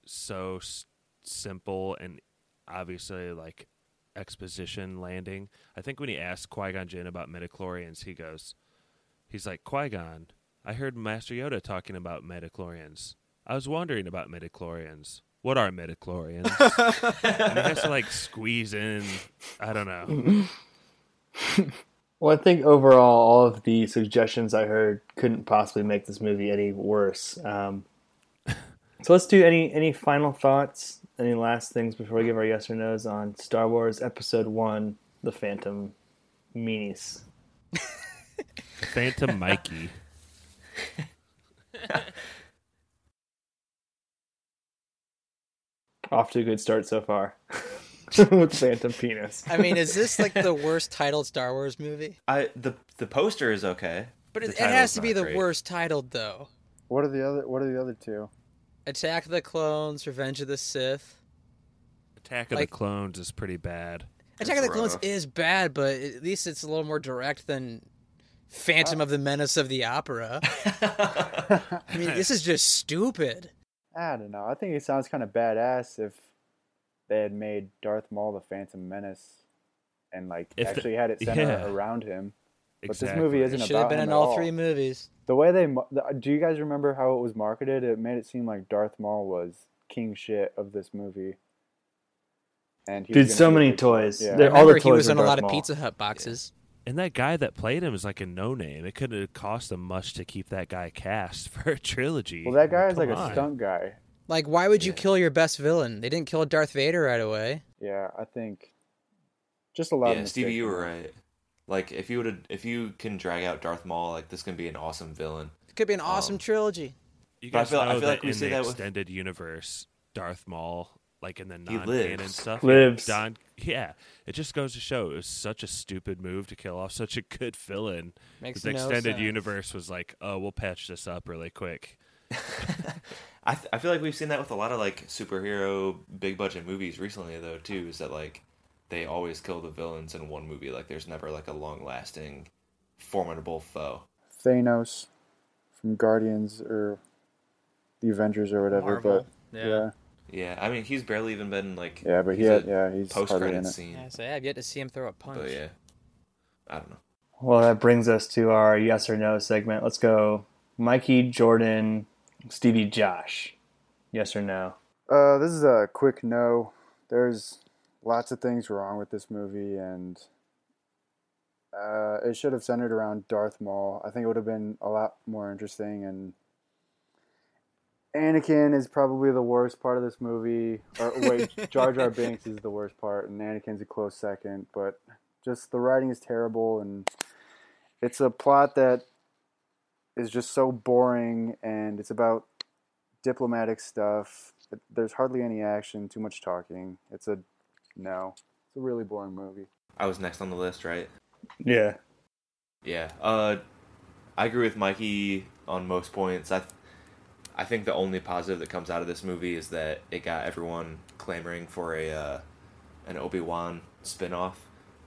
so s- simple and obviously like exposition landing. I think when he asked Qui Gon Jinn about midichlorians, he goes, he's like Qui Gon, I heard Master Yoda talking about metachlorians. I was wondering about metachlorians. What are metachlorians? and he has to like squeeze in. I don't know. Well, I think overall, all of the suggestions I heard couldn't possibly make this movie any worse. Um, so let's do any any final thoughts, any last things before we give our yes or nos on Star Wars Episode One: The Phantom Meanies. Phantom Mikey. Off to a good start so far with Phantom Penis. I mean, is this like the worst titled Star Wars movie? I the the poster is okay. But it, it has to be the great. worst titled though. What are the other? What are the other two? Attack of the Clones, Revenge of the Sith. Attack of Like- the Clones is pretty bad. Attack of the Clones is bad, but at least it's a little more direct than Phantom uh, of the Menace of the Opera. I mean, this is just stupid. I don't know. I think it sounds kind of badass if they had made Darth Maul the Phantom Menace and like If the- actually had it centered yeah. around him. But this movie isn't about it. Should have been him in at all three movies. The way they, the- do you guys remember how it was marketed? It made it seem like Darth Maul was king shit of this movie. And he was Dude, so be a many big toys. Yeah. They're- all Remember, the he was in a lot Darth of Maul. Pizza Hut boxes. And that guy that played him is like a no name. It couldn't have cost them much to keep that guy cast for a trilogy. Well, that guy is Come like a stunt guy. Like, why would you kill your best villain? They didn't kill Darth Vader right away. Yeah, I think just a lot. Of. Yeah, of Stevie, you were right. Like if you would if you can drag out Darth Maul, like this can be an awesome villain. It could be an awesome um, trilogy. You But I guys feel- I feel that like we in say the that with- extended universe, Darth Maul, like in the He non-canon stuff, Lives. Don, yeah, it just goes to show it was such a stupid move to kill off such a good villain. Makes the no extended sense. universe was like, oh, we'll patch this up really quick. I th- I feel like we've seen that with a lot of like superhero big budget movies recently though too. Is that like they always kill the villains in one movie? Like there's never like a long lasting, formidable foe. Thanos from Guardians or the Avengers or whatever. Marvel, But yeah. yeah. Yeah, I mean he's barely even been like Yeah, but he had- yeah, he's post hardly in credit scene. Yeah, so I have yet to see him throw a punch. But yeah, I don't know. Well, that brings us to our yes or no segment. Let's go Mikey, Jordan, Stevie, Josh. Yes or no? Uh, this is a quick no. There's lots of things wrong with this movie, and uh, it should have centered around Darth Maul. I think it would have been a lot more interesting. And Anakin is probably the worst part of this movie. Or wait, Jar Jar Binks is the worst part, and Anakin's a close second. But just the writing is terrible, and it's a plot that is just so boring, and it's about diplomatic stuff. There's hardly any action, too much talking. It's a no. It's a really boring movie. I was next on the list, right? Yeah. Yeah. Uh, I agree with Mikey on most points. I, th- I think the only positive that comes out of this movie is that it got everyone clamoring for a, uh, an Obi Wan spinoff.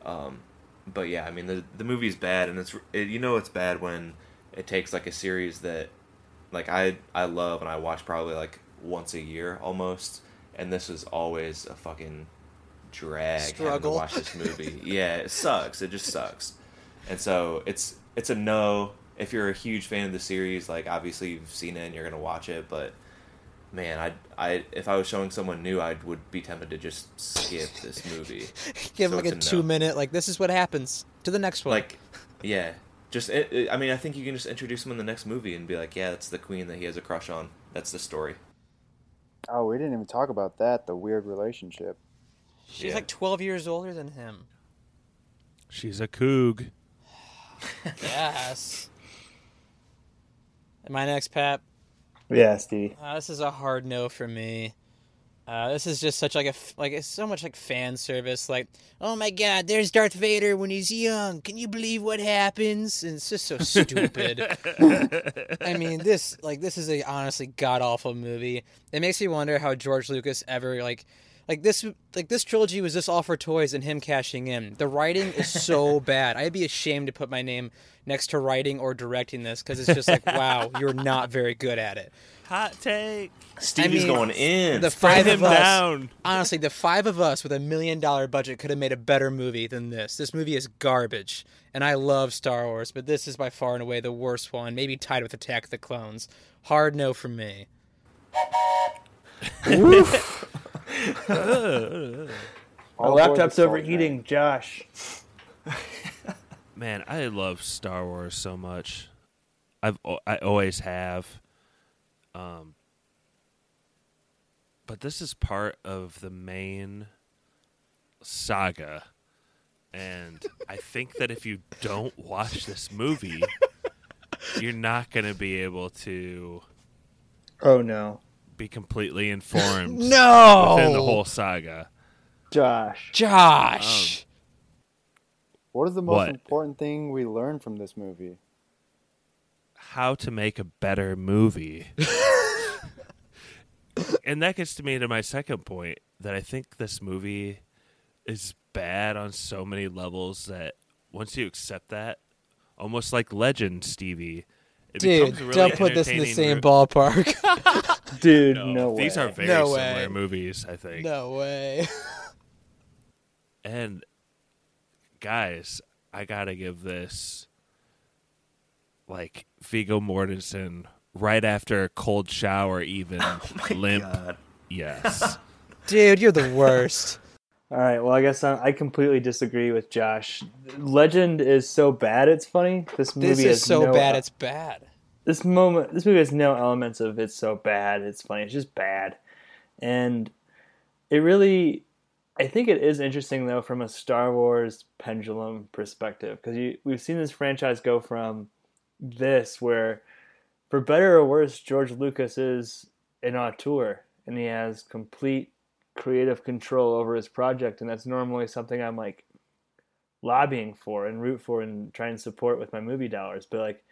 Um, but yeah, I mean the the movie's bad, and it's it, you know it's bad when it takes like a series that, like I I love and I watch probably like once a year almost, and this is always a fucking drag having to Struggle. watch this movie. yeah, it sucks. It just sucks. And so it's it's a no. If you're a huge fan of the series, like obviously you've seen it and you're gonna watch it, but man, I I if I was showing someone new, I would be tempted to just skip this movie. Give So like a it's two no. minute, like, this is what happens. To the next one. Like, yeah, just it, it- I mean, I think you can just introduce him in the next movie and be like, yeah, that's the queen that he has a crush on. That's the story. Oh, we didn't even talk about that. The weird relationship. She's yeah. like 12 years older than him. She's a coog. Yes. Am I next, Pat? Yeah, Stevie. Uh, this is a hard no for me. Uh, this is just such like a like it's so much like fan service. Like, oh my god, there's Darth Vader when he's young. Can you believe what happens? And it's just so stupid. I mean, this like this is a honestly god awful movie. It makes me wonder how George Lucas ever like Like this, like this trilogy was just all for toys and him cashing in. The writing is so bad. I'd be ashamed to put my name next to writing or directing this because it's just like, wow, you're not very good at it. Hot take. Stevie's going in. The five him of us, down. honestly, the five of us with a million dollar budget could have made a better movie than this. This movie is garbage, and I love Star Wars, but this is by far and away the worst one. Maybe tied with Attack of the Clones. Hard no from me. Our All laptop's aboard the overheating, Josh. Man, I love Star Wars so much. I've I always have. Um, but this is part of the main saga, and I think that if you don't watch this movie, you're not going to be able to Oh no, be completely informed. No! within the whole saga. Josh. Josh. Um, what is the most What? important thing we learned from this movie? how to make a better movie. and that gets to me to my second point that I think this movie is bad on so many levels that once you accept that, almost like Legend, Stevie, it Dude, becomes really don't put this in the same mo- ballpark. Dude, no, way. These are very No similar way. movies, I think. no way. And guys, I gotta give this like Viggo Mortensen right after a cold shower, even oh limp. Yes. Dude, you're the worst. All right. Well, I guess I, I completely disagree with Josh. Legend is so bad it's funny. This movie This is so no- bad, it's bad. this moment. This movie has no elements of it's so bad it's funny. It's just bad, and it really. I think it is interesting though from a Star Wars pendulum perspective because we've seen this franchise go from this where, for better or worse, George Lucas is an auteur and he has complete creative control over his project, and that's normally something I'm like lobbying for and root for and try and support with my movie dollars. But like,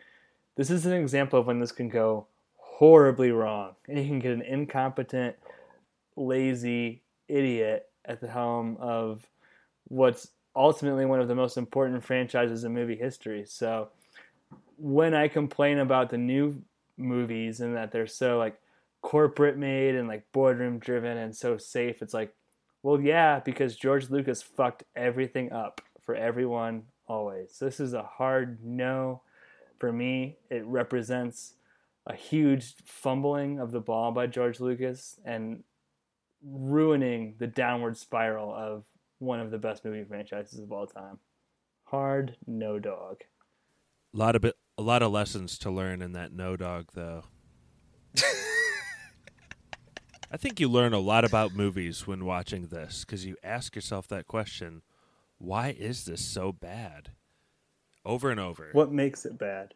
this is an example of when this can go horribly wrong, and you can get an incompetent, lazy idiot at the helm of what's ultimately one of the most important franchises in movie history. So when I complain about the new movies and that they're so like corporate made and like boardroom driven and so safe, it's like, well, yeah, because George Lucas fucked everything up for everyone always. So this is a hard no for me. It represents a huge fumbling of the ball by George Lucas and ruining the downward spiral of one of the best movie franchises of all time. Hard no dog. A lot of bit, a lot of lessons to learn in that no dog though. I think you learn a lot about movies when watching this because you ask yourself that question: Why is this so bad? Over and over. What makes it bad?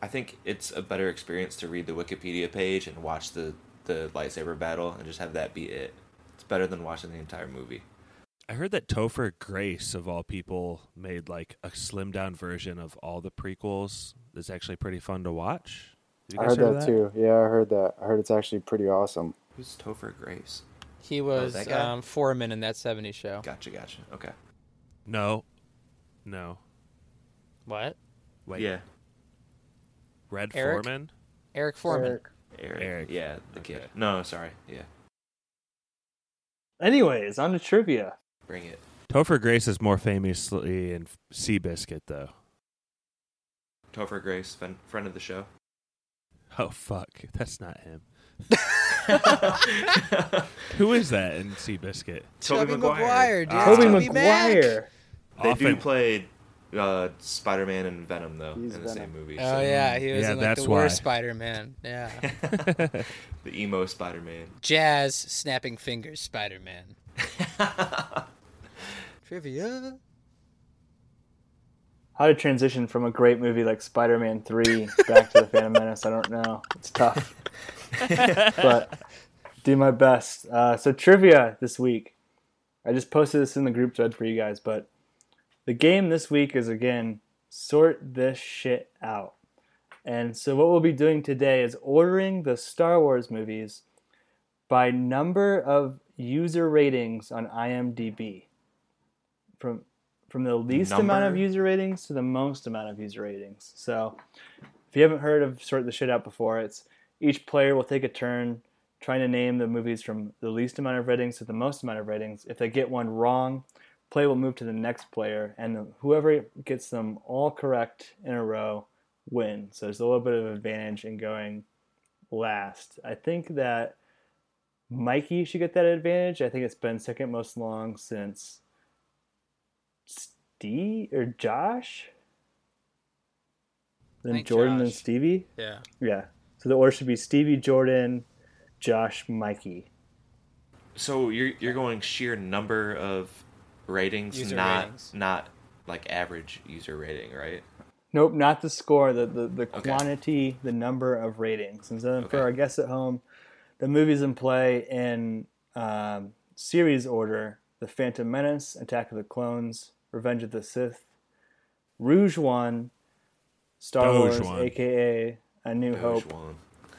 I think it's a better experience to read the Wikipedia page and watch the, the lightsaber battle and just have that be it. It's better than watching the entire movie. I heard that Topher Grace, of all people, made like a slimmed down version of all the prequels. That's actually pretty fun to watch. I guys heard hear that, too. Yeah, I heard that. I heard it's actually pretty awesome. Who's Topher Grace? He was that um, Forman in that 70s show. Gotcha, gotcha. Okay. No, no. What? Wait. Yeah. Red Eric? Forman. Eric Forman. Eric. Eric. Eric. Yeah, the kid. No, sorry. Yeah. Anyways, on to trivia. Bring it. Topher Grace is more famously in Seabiscuit, though. Topher Grace, friend of the show. Oh fuck, that's not him. Who is that in Seabiscuit? Toby Tobey Maguire. Maguire, dude. Ah. Tobey Tobey Maguire. They Often- do play uh, Spider Man and Venom, though, He's in the Venom. same movie. Oh yeah, he was Yeah, in like that's the worst why. Spider-Man. Yeah, the emo Spider Man. Jazz snapping fingers Spider-Man. Trivia. How to transition from a great movie like Spider Man 3 back to The Phantom Menace, I don't know. It's tough. But do my best. Uh, so, trivia this week. I just posted this in the group thread for you guys, but the game this week is again sort this shit out. And so, what we'll be doing today is ordering the Star Wars movies by number of user ratings on IMDb. From from the least amount of user ratings to the most amount of user ratings. So, if you haven't heard of sort the shit out before, it's each player will take a turn trying to name the movies from the least amount of ratings to the most amount of ratings. If they get one wrong, play will move to the next player, and whoever gets them all correct in a row wins. So there's a little bit of advantage in going last. I think that Mikey should get that advantage. I think it's been second most long since Steve or Josh. Then Jordan and Stevie. Yeah. Yeah. So the order should be Stevie, Jordan, Josh, Mikey. So you're you're going sheer number of ratings, User not ratings. not like average user rating, right? Nope, not the score, the the, the Okay. quantity, the number of ratings. And then for our guests at home, the movies in play in um, series order: The Phantom Menace, Attack of the Clones, Revenge of the Sith, Rogue One, Star Doge Wars, One. aka A New Doge Hope, One.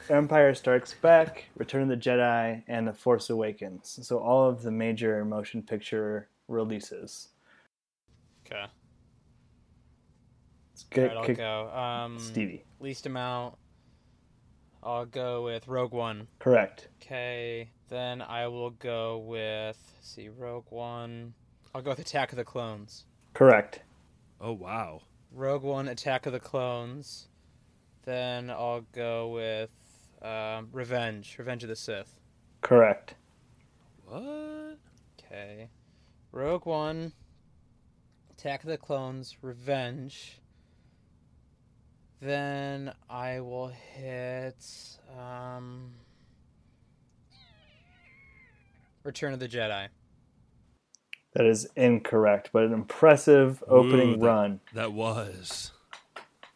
Empire Strikes Back, Return of the Jedi, and The Force Awakens. So all of the major motion picture releases. Okay. Let's get- Alright, I'll kick- go. Um, Stevie. Least amount. I'll go with Rogue One. Correct. Okay. Then I will go with let's see Rogue One. I'll go with Attack of the Clones. Correct. Oh wow. Rogue One, Attack of the Clones. Then I'll go with um, Revenge, Revenge of the Sith. Correct. What? Okay. Rogue One, Attack of the Clones, Revenge. Then I will hit um, Return of the Jedi. That is incorrect, but an impressive opening Ooh, that- run That was.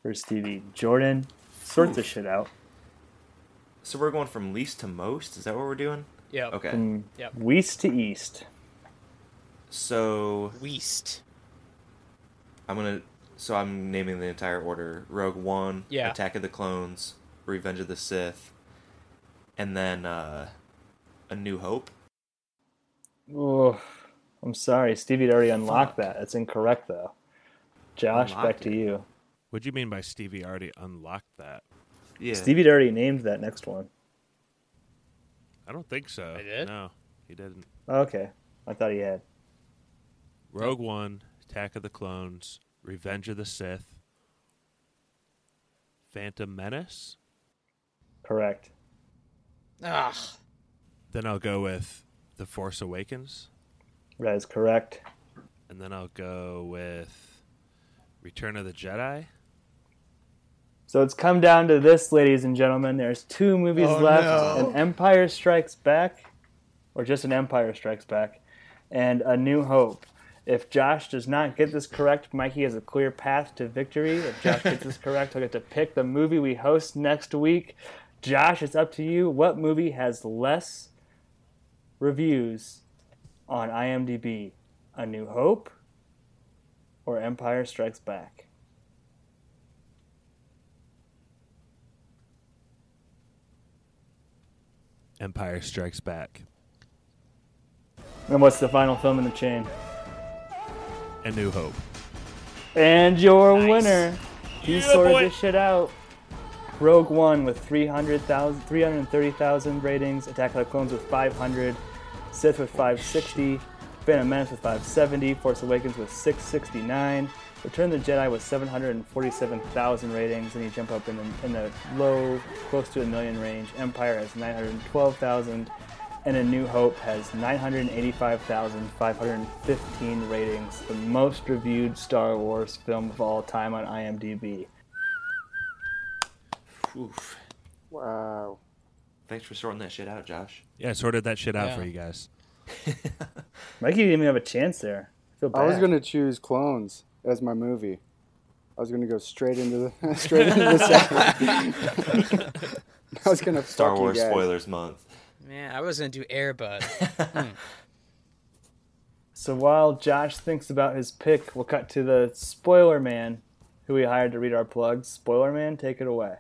for Stevie. Jordan, sort the shit out. So we're going from least to most. Is that what we're doing? Yeah. Okay. From Yep. west to east. So Weast. I'm gonna. So I'm naming the entire order: Rogue One, Yeah. Attack of the Clones, Revenge of the Sith, and then uh, A New Hope. Oh, I'm sorry. Stevie had already unlocked that. That's incorrect, though. Josh, back Unlocked to you. What do you mean by Stevie already unlocked that? Yeah. Stevie already named that next one. I don't think so. I did? No, he didn't. Okay. I thought he had. Rogue One, Attack of the Clones, Revenge of the Sith, Phantom Menace. Correct. Ah, Then I'll go with The Force Awakens, That is correct. and then I'll go with Return of the Jedi. So it's come down to this, ladies and gentlemen. There's two movies Oh, left: no. An Empire Strikes Back, or just an Empire Strikes Back, and A New Hope. If Josh does not get this correct, Mikey has a clear path to victory. If Josh gets this correct, he'll get to pick the movie we host next week. Josh, it's up to you. What movie has less reviews on IMDb? A New Hope or Empire Strikes Back? Empire Strikes Back. And what's the final film in the chain? A New Hope. And your winner, he Yeah, sorted boy. this shit out. Rogue One with 300,000 330,000 ratings, Attack of the Clones with 500, Sith with 560, Phantom Menace with 570, Force Awakens with 669, Return of the Jedi with 747,000 ratings, and you jump up in the, in the low, close to a million range. Empire has 912,000, and A New Hope has 985,515 ratings, the most reviewed Star Wars film of all time on IMDb. Oof. Wow. Thanks for sorting that shit out, Josh. Yeah, I sorted that shit out Yeah. for you guys. Mikey didn't even have a chance there. I, feel I was gonna choose Clones as my movie. I was gonna go straight into the straight into the second. I was gonna Star fuck Wars you guys. spoilers month. man, I was gonna do Airbud. Hmm. So while Josh thinks about his pick, we'll cut to the spoiler man who we hired to read our plugs. Spoiler man, take it away.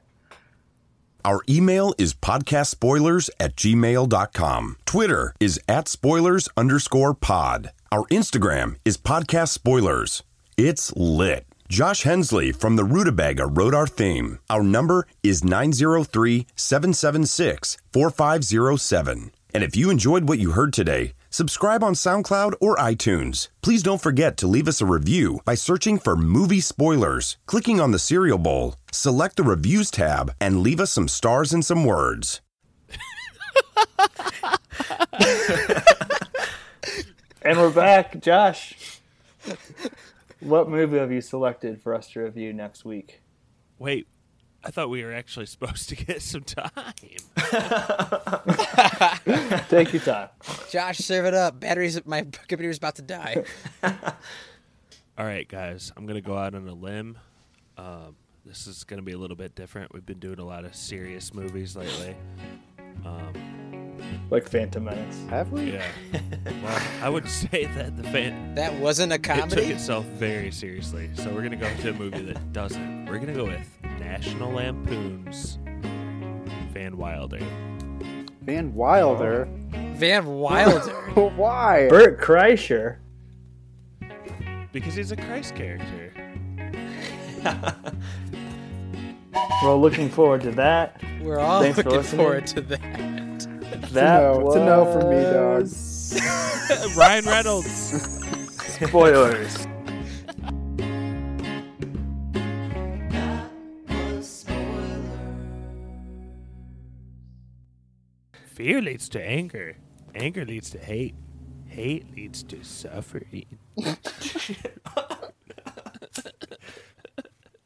Our email is podcastspoilers at gmail.com. Twitter is at spoilers underscore pod. Our Instagram is podcast spoilers. It's lit. Josh Hensley from the Rutabaga wrote our theme. Our number is 903 776 4507. And if you enjoyed what you heard today, subscribe on SoundCloud or iTunes. Please don't forget to leave us a review by searching for movie spoilers, clicking on the cereal bowl, select the reviews tab, and leave us some stars and some words. And we're back, Josh. What movie have you selected for us to review next week? Wait, I thought we were actually supposed to get some time. Take your time. Josh, serve it up. Batteries. My computer's about to die. All right, guys, I'm gonna go out on a limb. Um, this is gonna be a little bit different. We've been doing a lot of serious movies lately. Um, Like Phantom Menace. Have we? yeah. well, I would say that the fan That wasn't a it took comedy. itself very seriously. So we're gonna go to a movie that doesn't. We're gonna go with National Lampoon's Van Wilder. Van Wilder. Van Wilder. Why? Bert Kreischer. Because he's a Christ character. We're all looking forward to that. We're all Thanks looking listening. forward to that. That no, it's a no for me, dog. was Ryan Reynolds. Spoilers. Fear leads to anger. Anger leads to hate. Hate leads to suffering.